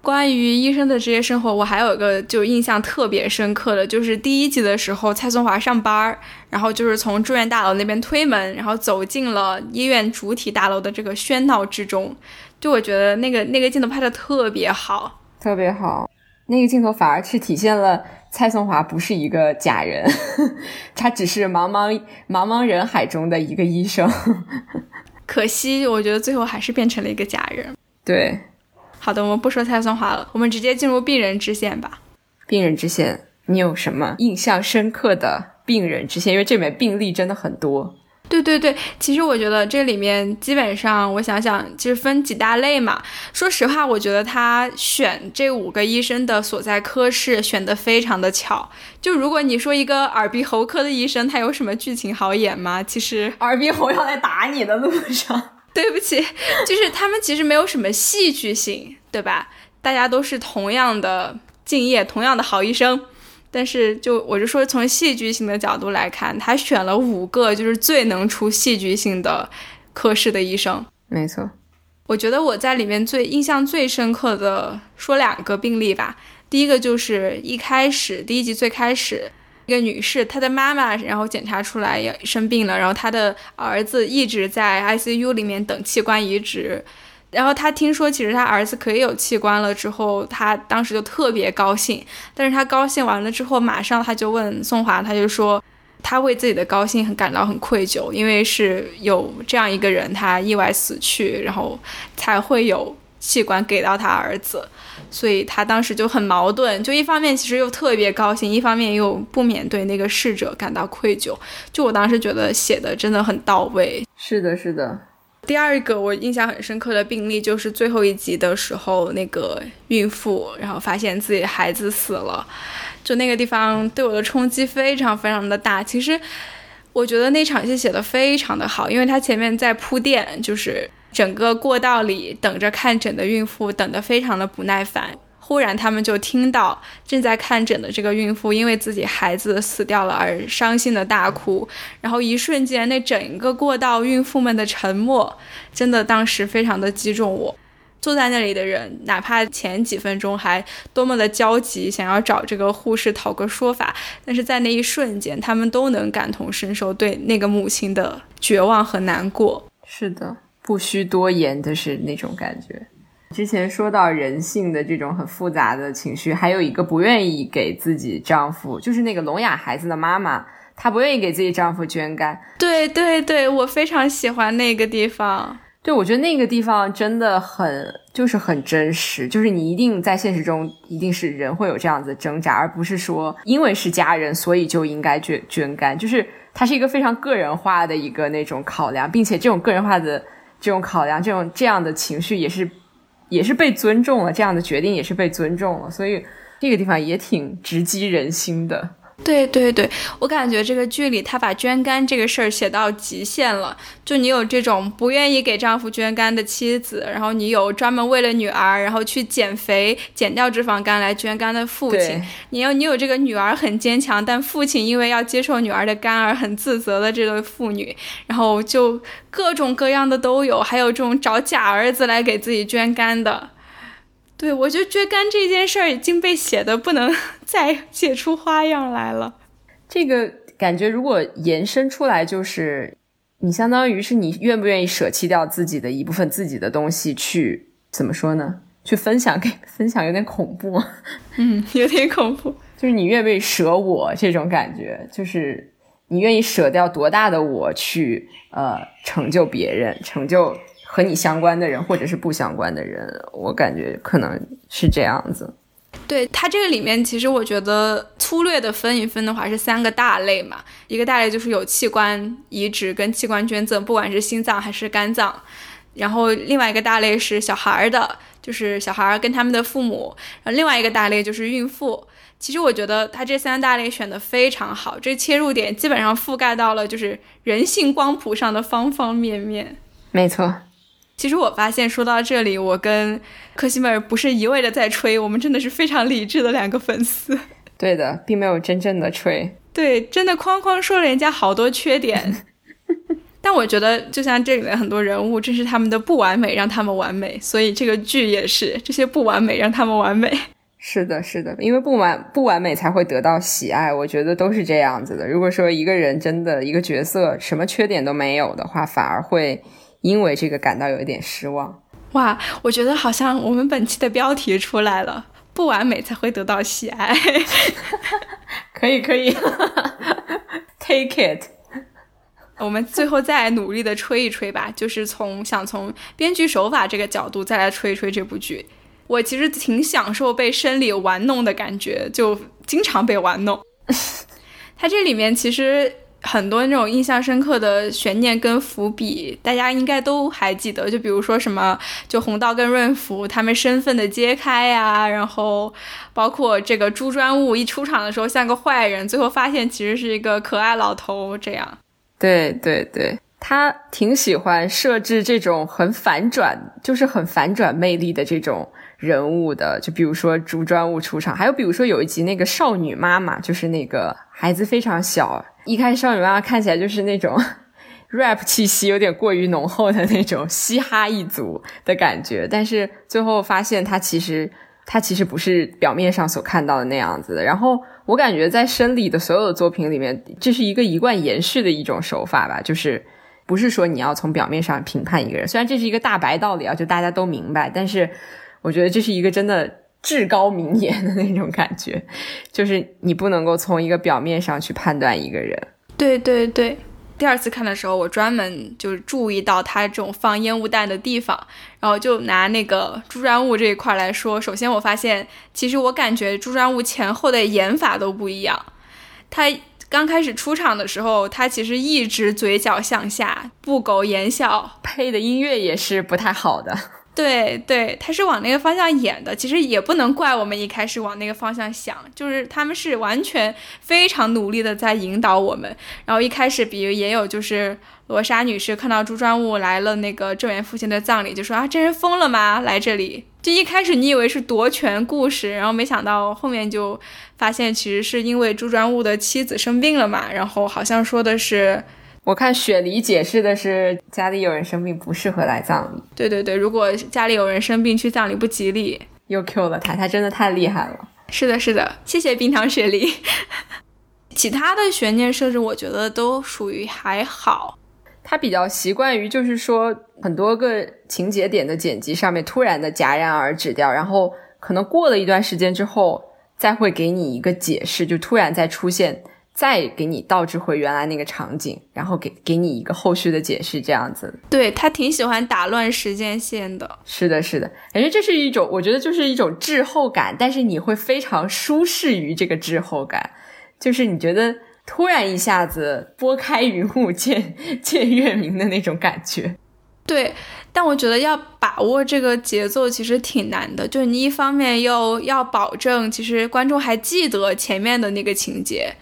关于医生的职业生活，我还有一个就印象特别深刻的，就是第一集的时候，蔡松华上班，然后就是从住院大楼那边推门，然后走进了医院主体大楼的这个喧闹之中，就我觉得那个那个镜头拍的特别好，特别好，那个镜头反而是体现了。蔡松华不是一个假人，<laughs> 他只是茫茫茫茫人海中的一个医生。<laughs> 可惜，我觉得最后还是变成了一个假人。对，好的，我们不说蔡松华了，我们直接进入病人支线吧。病人支线，你有什么印象深刻的病人支线？因为这里面病例真的很多。对对对，其实我觉得这里面基本上，我想想，其实分几大类嘛。说实话，我觉得他选这五个医生的所在科室选的非常的巧。就如果你说一个耳鼻喉科的医生，他有什么剧情好演吗？其实耳鼻喉要来打你的路上，<laughs> 对不起，<laughs> 就是他们其实没有什么戏剧性，对吧？大家都是同样的敬业，同样的好医生。但是，就我就说，从戏剧性的角度来看，他选了五个就是最能出戏剧性的科室的医生。没错，我觉得我在里面最印象最深刻的说两个病例吧。第一个就是一开始第一集最开始，一个女士，她的妈妈然后检查出来也生病了，然后她的儿子一直在 ICU 里面等器官移植。然后他听说，其实他儿子可以有器官了之后，他当时就特别高兴。但是他高兴完了之后，马上他就问宋华，他就说，他为自己的高兴很感到很愧疚，因为是有这样一个人，他意外死去，然后才会有器官给到他儿子，所以他当时就很矛盾，就一方面其实又特别高兴，一方面又不免对那个逝者感到愧疚。就我当时觉得写的真的很到位。是的，是的。第二个我印象很深刻的病例就是最后一集的时候，那个孕妇然后发现自己孩子死了，就那个地方对我的冲击非常非常的大。其实我觉得那场戏写的非常的好，因为他前面在铺垫，就是整个过道里等着看诊的孕妇等得非常的不耐烦。忽然，他们就听到正在看诊的这个孕妇因为自己孩子死掉了而伤心的大哭，然后一瞬间，那整个过道孕妇们的沉默，真的当时非常的击中我。坐在那里的人，哪怕前几分钟还多么的焦急，想要找这个护士讨个说法，但是在那一瞬间，他们都能感同身受对那个母亲的绝望和难过。是的，不需多言的是那种感觉。之前说到人性的这种很复杂的情绪，还有一个不愿意给自己丈夫，就是那个聋哑孩子的妈妈，她不愿意给自己丈夫捐肝。对对对，我非常喜欢那个地方。对，我觉得那个地方真的很，就是很真实，就是你一定在现实中一定是人会有这样子挣扎，而不是说因为是家人所以就应该捐捐肝，就是它是一个非常个人化的一个那种考量，并且这种个人化的这种考量，这种这样的情绪也是。也是被尊重了，这样的决定也是被尊重了，所以这个地方也挺直击人心的。对对对，我感觉这个剧里他把捐肝这个事儿写到极限了。就你有这种不愿意给丈夫捐肝的妻子，然后你有专门为了女儿然后去减肥减掉脂肪肝来捐肝的父亲，你有你有这个女儿很坚强，但父亲因为要接受女儿的肝而很自责的这对父女，然后就各种各样的都有，还有这种找假儿子来给自己捐肝的。对，我觉得捐肝这件事儿已经被写的不能 <laughs> 再写出花样来了。这个感觉如果延伸出来，就是你相当于是你愿不愿意舍弃掉自己的一部分自己的东西去怎么说呢？去分享给分享有点恐怖，<laughs> 嗯，有点恐怖。就是你愿不愿意舍我这种感觉，就是你愿意舍掉多大的我去呃成就别人，成就。和你相关的人，或者是不相关的人，我感觉可能是这样子。对它这个里面，其实我觉得粗略的分一分的话，是三个大类嘛。一个大类就是有器官移植跟器官捐赠，不管是心脏还是肝脏。然后另外一个大类是小孩儿的，就是小孩儿跟他们的父母。然后另外一个大类就是孕妇。其实我觉得它这三大类选的非常好，这切入点基本上覆盖到了就是人性光谱上的方方面面。没错。其实我发现，说到这里，我跟克西尔不是一味的在吹，我们真的是非常理智的两个粉丝。对的，并没有真正的吹。对，真的哐哐说了人家好多缺点。<laughs> 但我觉得，就像这里面很多人物，正是他们的不完美让他们完美，所以这个剧也是这些不完美让他们完美。是的，是的，因为不完不完美才会得到喜爱，我觉得都是这样子的。如果说一个人真的一个角色什么缺点都没有的话，反而会。因为这个感到有一点失望。哇，我觉得好像我们本期的标题出来了，不完美才会得到喜爱。<laughs> 可以可以，<laughs> Take it。我们最后再努力的吹一吹吧，就是从想从编剧手法这个角度再来吹一吹这部剧。我其实挺享受被生理玩弄的感觉，就经常被玩弄。<laughs> 它这里面其实。很多那种印象深刻的悬念跟伏笔，大家应该都还记得。就比如说什么，就红道跟润福他们身份的揭开呀，然后包括这个朱专务一出场的时候像个坏人，最后发现其实是一个可爱老头。这样，对对对，他挺喜欢设置这种很反转，就是很反转魅力的这种人物的。就比如说朱专务出场，还有比如说有一集那个少女妈妈，就是那个孩子非常小。一开始少女妈妈看起来就是那种 <laughs> rap 气息有点过于浓厚的那种嘻哈一族的感觉，但是最后发现她其实她其实不是表面上所看到的那样子的。然后我感觉在生理的所有的作品里面，这是一个一贯延续的一种手法吧，就是不是说你要从表面上评判一个人，虽然这是一个大白道理啊，就大家都明白，但是我觉得这是一个真的。至高名言的那种感觉，<laughs> 就是你不能够从一个表面上去判断一个人。对对对，第二次看的时候，我专门就注意到他这种放烟雾弹的地方，然后就拿那个朱专务这一块来说。首先，我发现其实我感觉朱专务前后的演法都不一样。他刚开始出场的时候，他其实一直嘴角向下，不苟言笑，配的音乐也是不太好的。对对，他是往那个方向演的，其实也不能怪我们一开始往那个方向想，就是他们是完全非常努力的在引导我们。然后一开始，比如也有就是罗莎女士看到朱专务来了那个郑源父亲的葬礼，就说啊，这人疯了吗？来这里？就一开始你以为是夺权故事，然后没想到后面就发现其实是因为朱专务的妻子生病了嘛，然后好像说的是。我看雪梨解释的是家里有人生病不适合来葬礼。对对对，如果家里有人生病去葬礼不吉利。又 Q 了他，他真的太厉害了。是的，是的，谢谢冰糖雪梨。<laughs> 其他的悬念设置我觉得都属于还好。他比较习惯于就是说很多个情节点的剪辑上面突然的戛然而止掉，然后可能过了一段时间之后再会给你一个解释，就突然再出现。再给你倒置回原来那个场景，然后给给你一个后续的解释，这样子。对他挺喜欢打乱时间线的。是的，是的，感觉这是一种，我觉得就是一种滞后感，但是你会非常舒适于这个滞后感，就是你觉得突然一下子拨开云雾见见月明的那种感觉。对，但我觉得要把握这个节奏其实挺难的，就是你一方面又要保证，其实观众还记得前面的那个情节。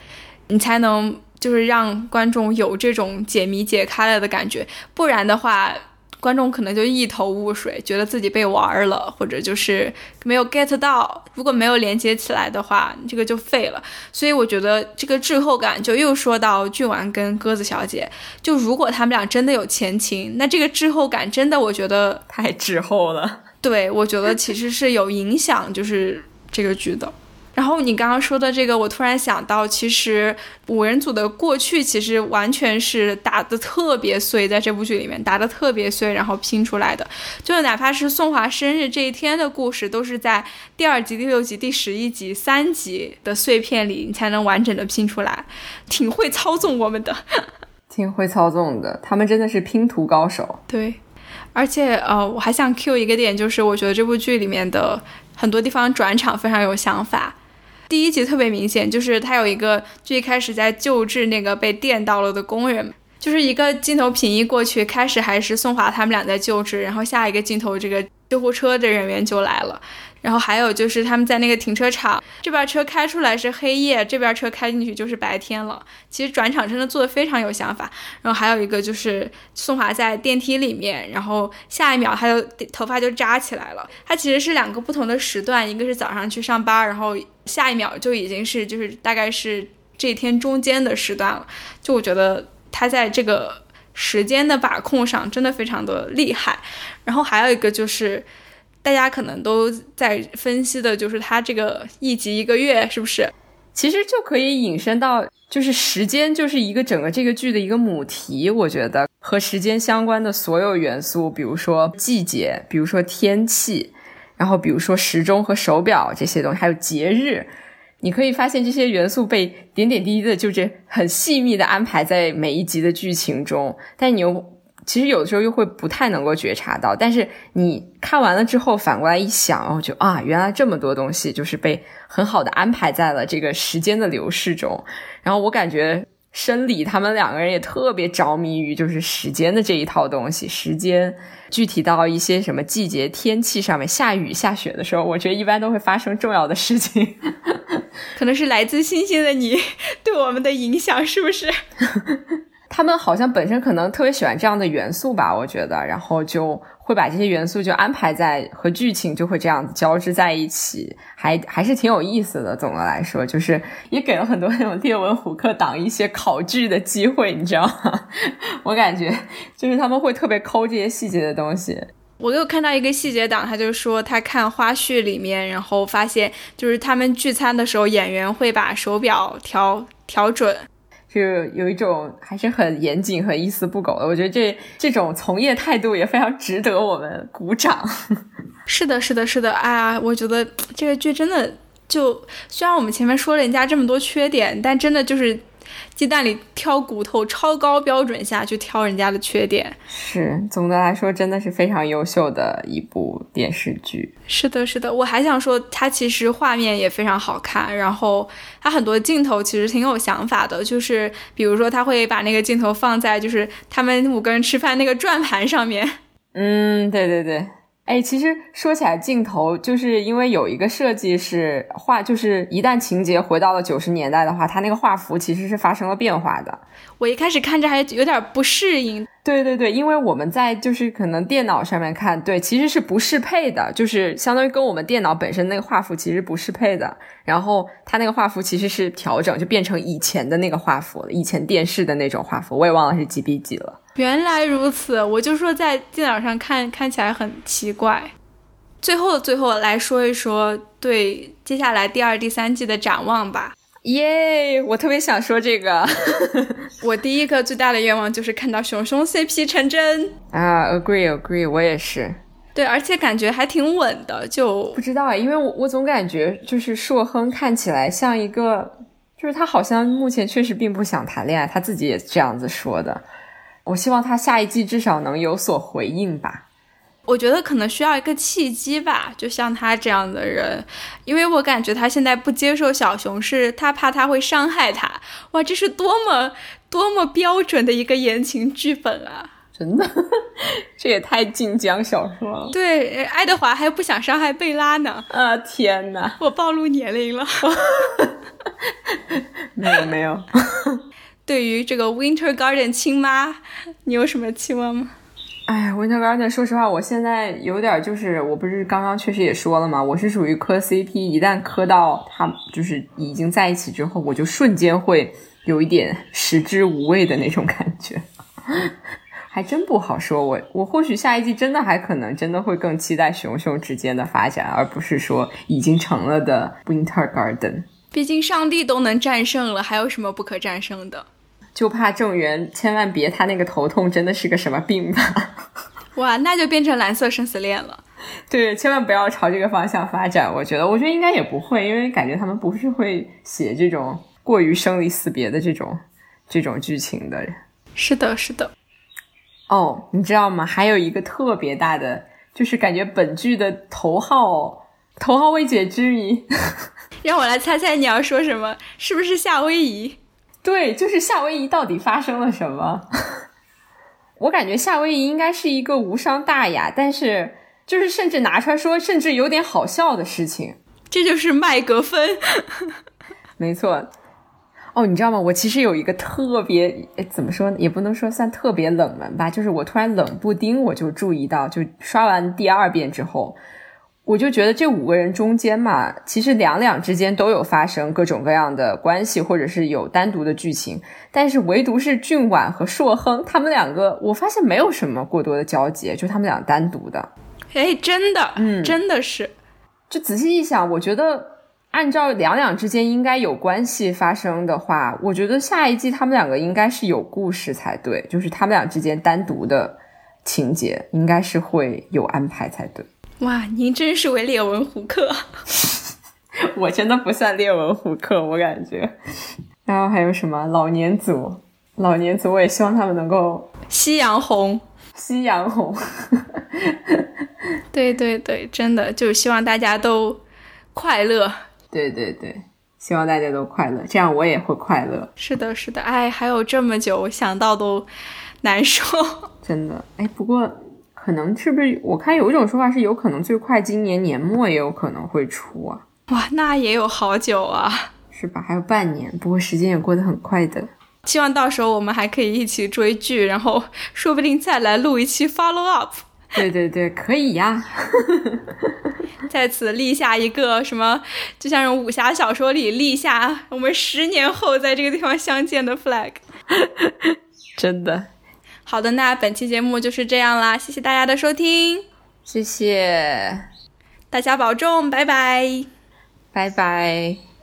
你才能就是让观众有这种解谜解开了的感觉，不然的话，观众可能就一头雾水，觉得自己被玩了，或者就是没有 get 到。如果没有连接起来的话，这个就废了。所以我觉得这个滞后感就又说到俊完跟鸽子小姐，就如果他们俩真的有前情，那这个滞后感真的我觉得太滞后了。对，我觉得其实是有影响，就是这个剧的。然后你刚刚说的这个，我突然想到，其实五人组的过去其实完全是打的特别碎，在这部剧里面打的特别碎，然后拼出来的。就是哪怕是宋华生日这一天的故事，都是在第二集、第六集、第十一集三集的碎片里，你才能完整的拼出来。挺会操纵我们的，挺会操纵的，他们真的是拼图高手。对，而且呃，我还想 Q 一个点，就是我觉得这部剧里面的很多地方转场非常有想法。第一集特别明显，就是他有一个最开始在救治那个被电到了的工人，就是一个镜头平移过去，开始还是宋华他们俩在救治，然后下一个镜头这个救护车的人员就来了，然后还有就是他们在那个停车场，这边车开出来是黑夜，这边车开进去就是白天了。其实转场真的做的非常有想法。然后还有一个就是宋华在电梯里面，然后下一秒他就头发就扎起来了。他其实是两个不同的时段，一个是早上去上班，然后。下一秒就已经是就是大概是这天中间的时段了，就我觉得他在这个时间的把控上真的非常的厉害。然后还有一个就是大家可能都在分析的，就是他这个一集一个月是不是？其实就可以引申到，就是时间就是一个整个这个剧的一个母题。我觉得和时间相关的所有元素，比如说季节，比如说天气。然后，比如说时钟和手表这些东西，还有节日，你可以发现这些元素被点点滴滴的，就是很细密的安排在每一集的剧情中。但你又其实有的时候又会不太能够觉察到。但是你看完了之后，反过来一想，哦就啊，原来这么多东西就是被很好的安排在了这个时间的流逝中。然后我感觉。生理，他们两个人也特别着迷于就是时间的这一套东西。时间具体到一些什么季节、天气上面，下雨下雪的时候，我觉得一般都会发生重要的事情。可能是来自星星的你对我们的影响，是不是？<laughs> 他们好像本身可能特别喜欢这样的元素吧，我觉得，然后就。会把这些元素就安排在和剧情就会这样子交织在一起，还还是挺有意思的。总的来说，就是也给了很多那种列文虎克党一些考据的机会，你知道吗？<laughs> 我感觉就是他们会特别抠这些细节的东西。我又看到一个细节党，他就说他看花絮里面，然后发现就是他们聚餐的时候，演员会把手表调调准。就有一种还是很严谨、和一丝不苟的，我觉得这这种从业态度也非常值得我们鼓掌。<laughs> 是的，是的，是的，哎呀，我觉得这个剧真的就虽然我们前面说了人家这么多缺点，但真的就是鸡蛋里挑骨头，超高标准下去挑人家的缺点。是，总的来说真的是非常优秀的一部电视剧。是的，是的，我还想说，它其实画面也非常好看，然后它很多镜头其实挺有想法的，就是比如说他会把那个镜头放在就是他们五个人吃饭那个转盘上面。<laughs> 嗯，对对对。哎，其实说起来，镜头就是因为有一个设计是画，就是一旦情节回到了九十年代的话，它那个画幅其实是发生了变化的。我一开始看着还有点不适应。对对对，因为我们在就是可能电脑上面看，对，其实是不适配的，就是相当于跟我们电脑本身那个画幅其实不适配的。然后它那个画幅其实是调整，就变成以前的那个画幅了，以前电视的那种画幅，我也忘了是几比几了。原来如此，我就说在电脑上看看起来很奇怪。最后最后来说一说对接下来第二、第三季的展望吧。耶，我特别想说这个。<laughs> 我第一个最大的愿望就是看到熊熊 CP 成真啊！Agree agree，我也是。对，而且感觉还挺稳的，就不知道啊，因为我我总感觉就是硕亨看起来像一个，就是他好像目前确实并不想谈恋爱，他自己也这样子说的。我希望他下一季至少能有所回应吧。我觉得可能需要一个契机吧，就像他这样的人，因为我感觉他现在不接受小熊，是他怕他会伤害他。哇，这是多么多么标准的一个言情剧本啊！真的，<laughs> 这也太晋江小说了。对，爱德华还不想伤害贝拉呢。啊天哪！我暴露年龄了。没 <laughs> 有没有。<laughs> 对于这个 Winter Garden 亲妈，你有什么期望吗？哎，Winter Garden，说实话，我现在有点就是，我不是刚刚确实也说了嘛？我是属于磕 CP，一旦磕到他就是已经在一起之后，我就瞬间会有一点食之无味的那种感觉，<laughs> 还真不好说。我我或许下一季真的还可能真的会更期待熊熊之间的发展，而不是说已经成了的 Winter Garden。毕竟上帝都能战胜了，还有什么不可战胜的？就怕郑源千万别，他那个头痛真的是个什么病吧？<laughs> 哇，那就变成蓝色生死恋了。对，千万不要朝这个方向发展。我觉得，我觉得应该也不会，因为感觉他们不是会写这种过于生离死别的这种这种剧情的人。是的，是的。哦，你知道吗？还有一个特别大的，就是感觉本剧的头号头号未解之谜。<laughs> 让我来猜猜你要说什么？是不是夏威夷？对，就是夏威夷到底发生了什么？<laughs> 我感觉夏威夷应该是一个无伤大雅，但是就是甚至拿出来说，甚至有点好笑的事情。这就是麦格芬，<laughs> 没错。哦，你知道吗？我其实有一个特别，怎么说也不能说算特别冷门吧，就是我突然冷不丁我就注意到，就刷完第二遍之后。我就觉得这五个人中间嘛，其实两两之间都有发生各种各样的关系，或者是有单独的剧情，但是唯独是俊婉和硕亨他们两个，我发现没有什么过多的交集，就他们俩单独的。哎，真的，嗯，真的是。就仔细一想，我觉得按照两两之间应该有关系发生的话，我觉得下一季他们两个应该是有故事才对，就是他们俩之间单独的情节应该是会有安排才对。哇，您真是位列文虎克，<laughs> 我真的不算列文虎克，我感觉。然后还有什么老年组？老年组我也希望他们能够夕阳红，夕阳红。对对对，真的就是希望大家都快乐。对对对，希望大家都快乐，这样我也会快乐。是的，是的，哎，还有这么久，我想到都难受。<laughs> 真的，哎，不过。可能是不是？我看有一种说法是，有可能最快今年年末也有可能会出啊！哇，那也有好久啊，是吧？还有半年，不过时间也过得很快的。希望到时候我们还可以一起追剧，然后说不定再来录一期 follow up。对对对，可以呀！<laughs> <laughs> 在此立下一个什么，就像武侠小说里立下我们十年后在这个地方相见的 flag。真的。好的，那本期节目就是这样啦，谢谢大家的收听，谢谢。大家保重，拜拜，拜拜。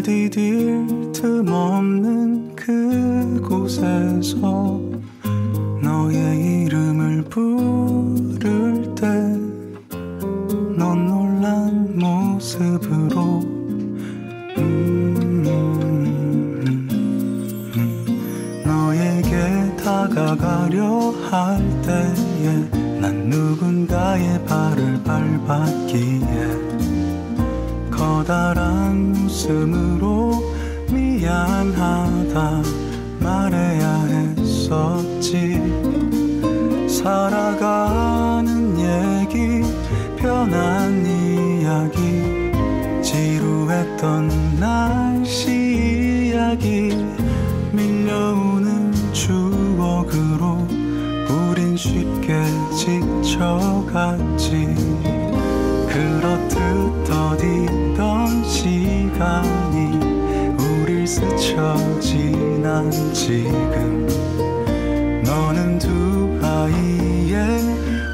발 디딜 틈 없는 그곳에서 너의 이름을 부를 때 넌 놀란 모습으로 음, 너에게 다가가려 할 때에 난 누군가의 발을 밟았기에 커다란 미안하 다 말해야 했었지. 살아가는 얘기 편한 이야기 지루했던 날씨 이야기 밀려오는 추억으로 우린 쉽게 지쳐갔지. 그렇듯 더디던 시간 지금 너는 두 아이의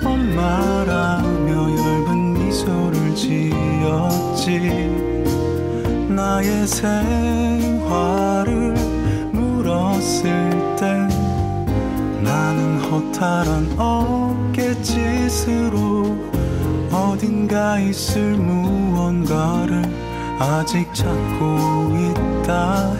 엄마라며 엷은 미소를 지었지. 나의 생활을 물었을 때 나는 허탈한 어깨짓으로 어딘가 있을 무언가를 아직 찾고 있다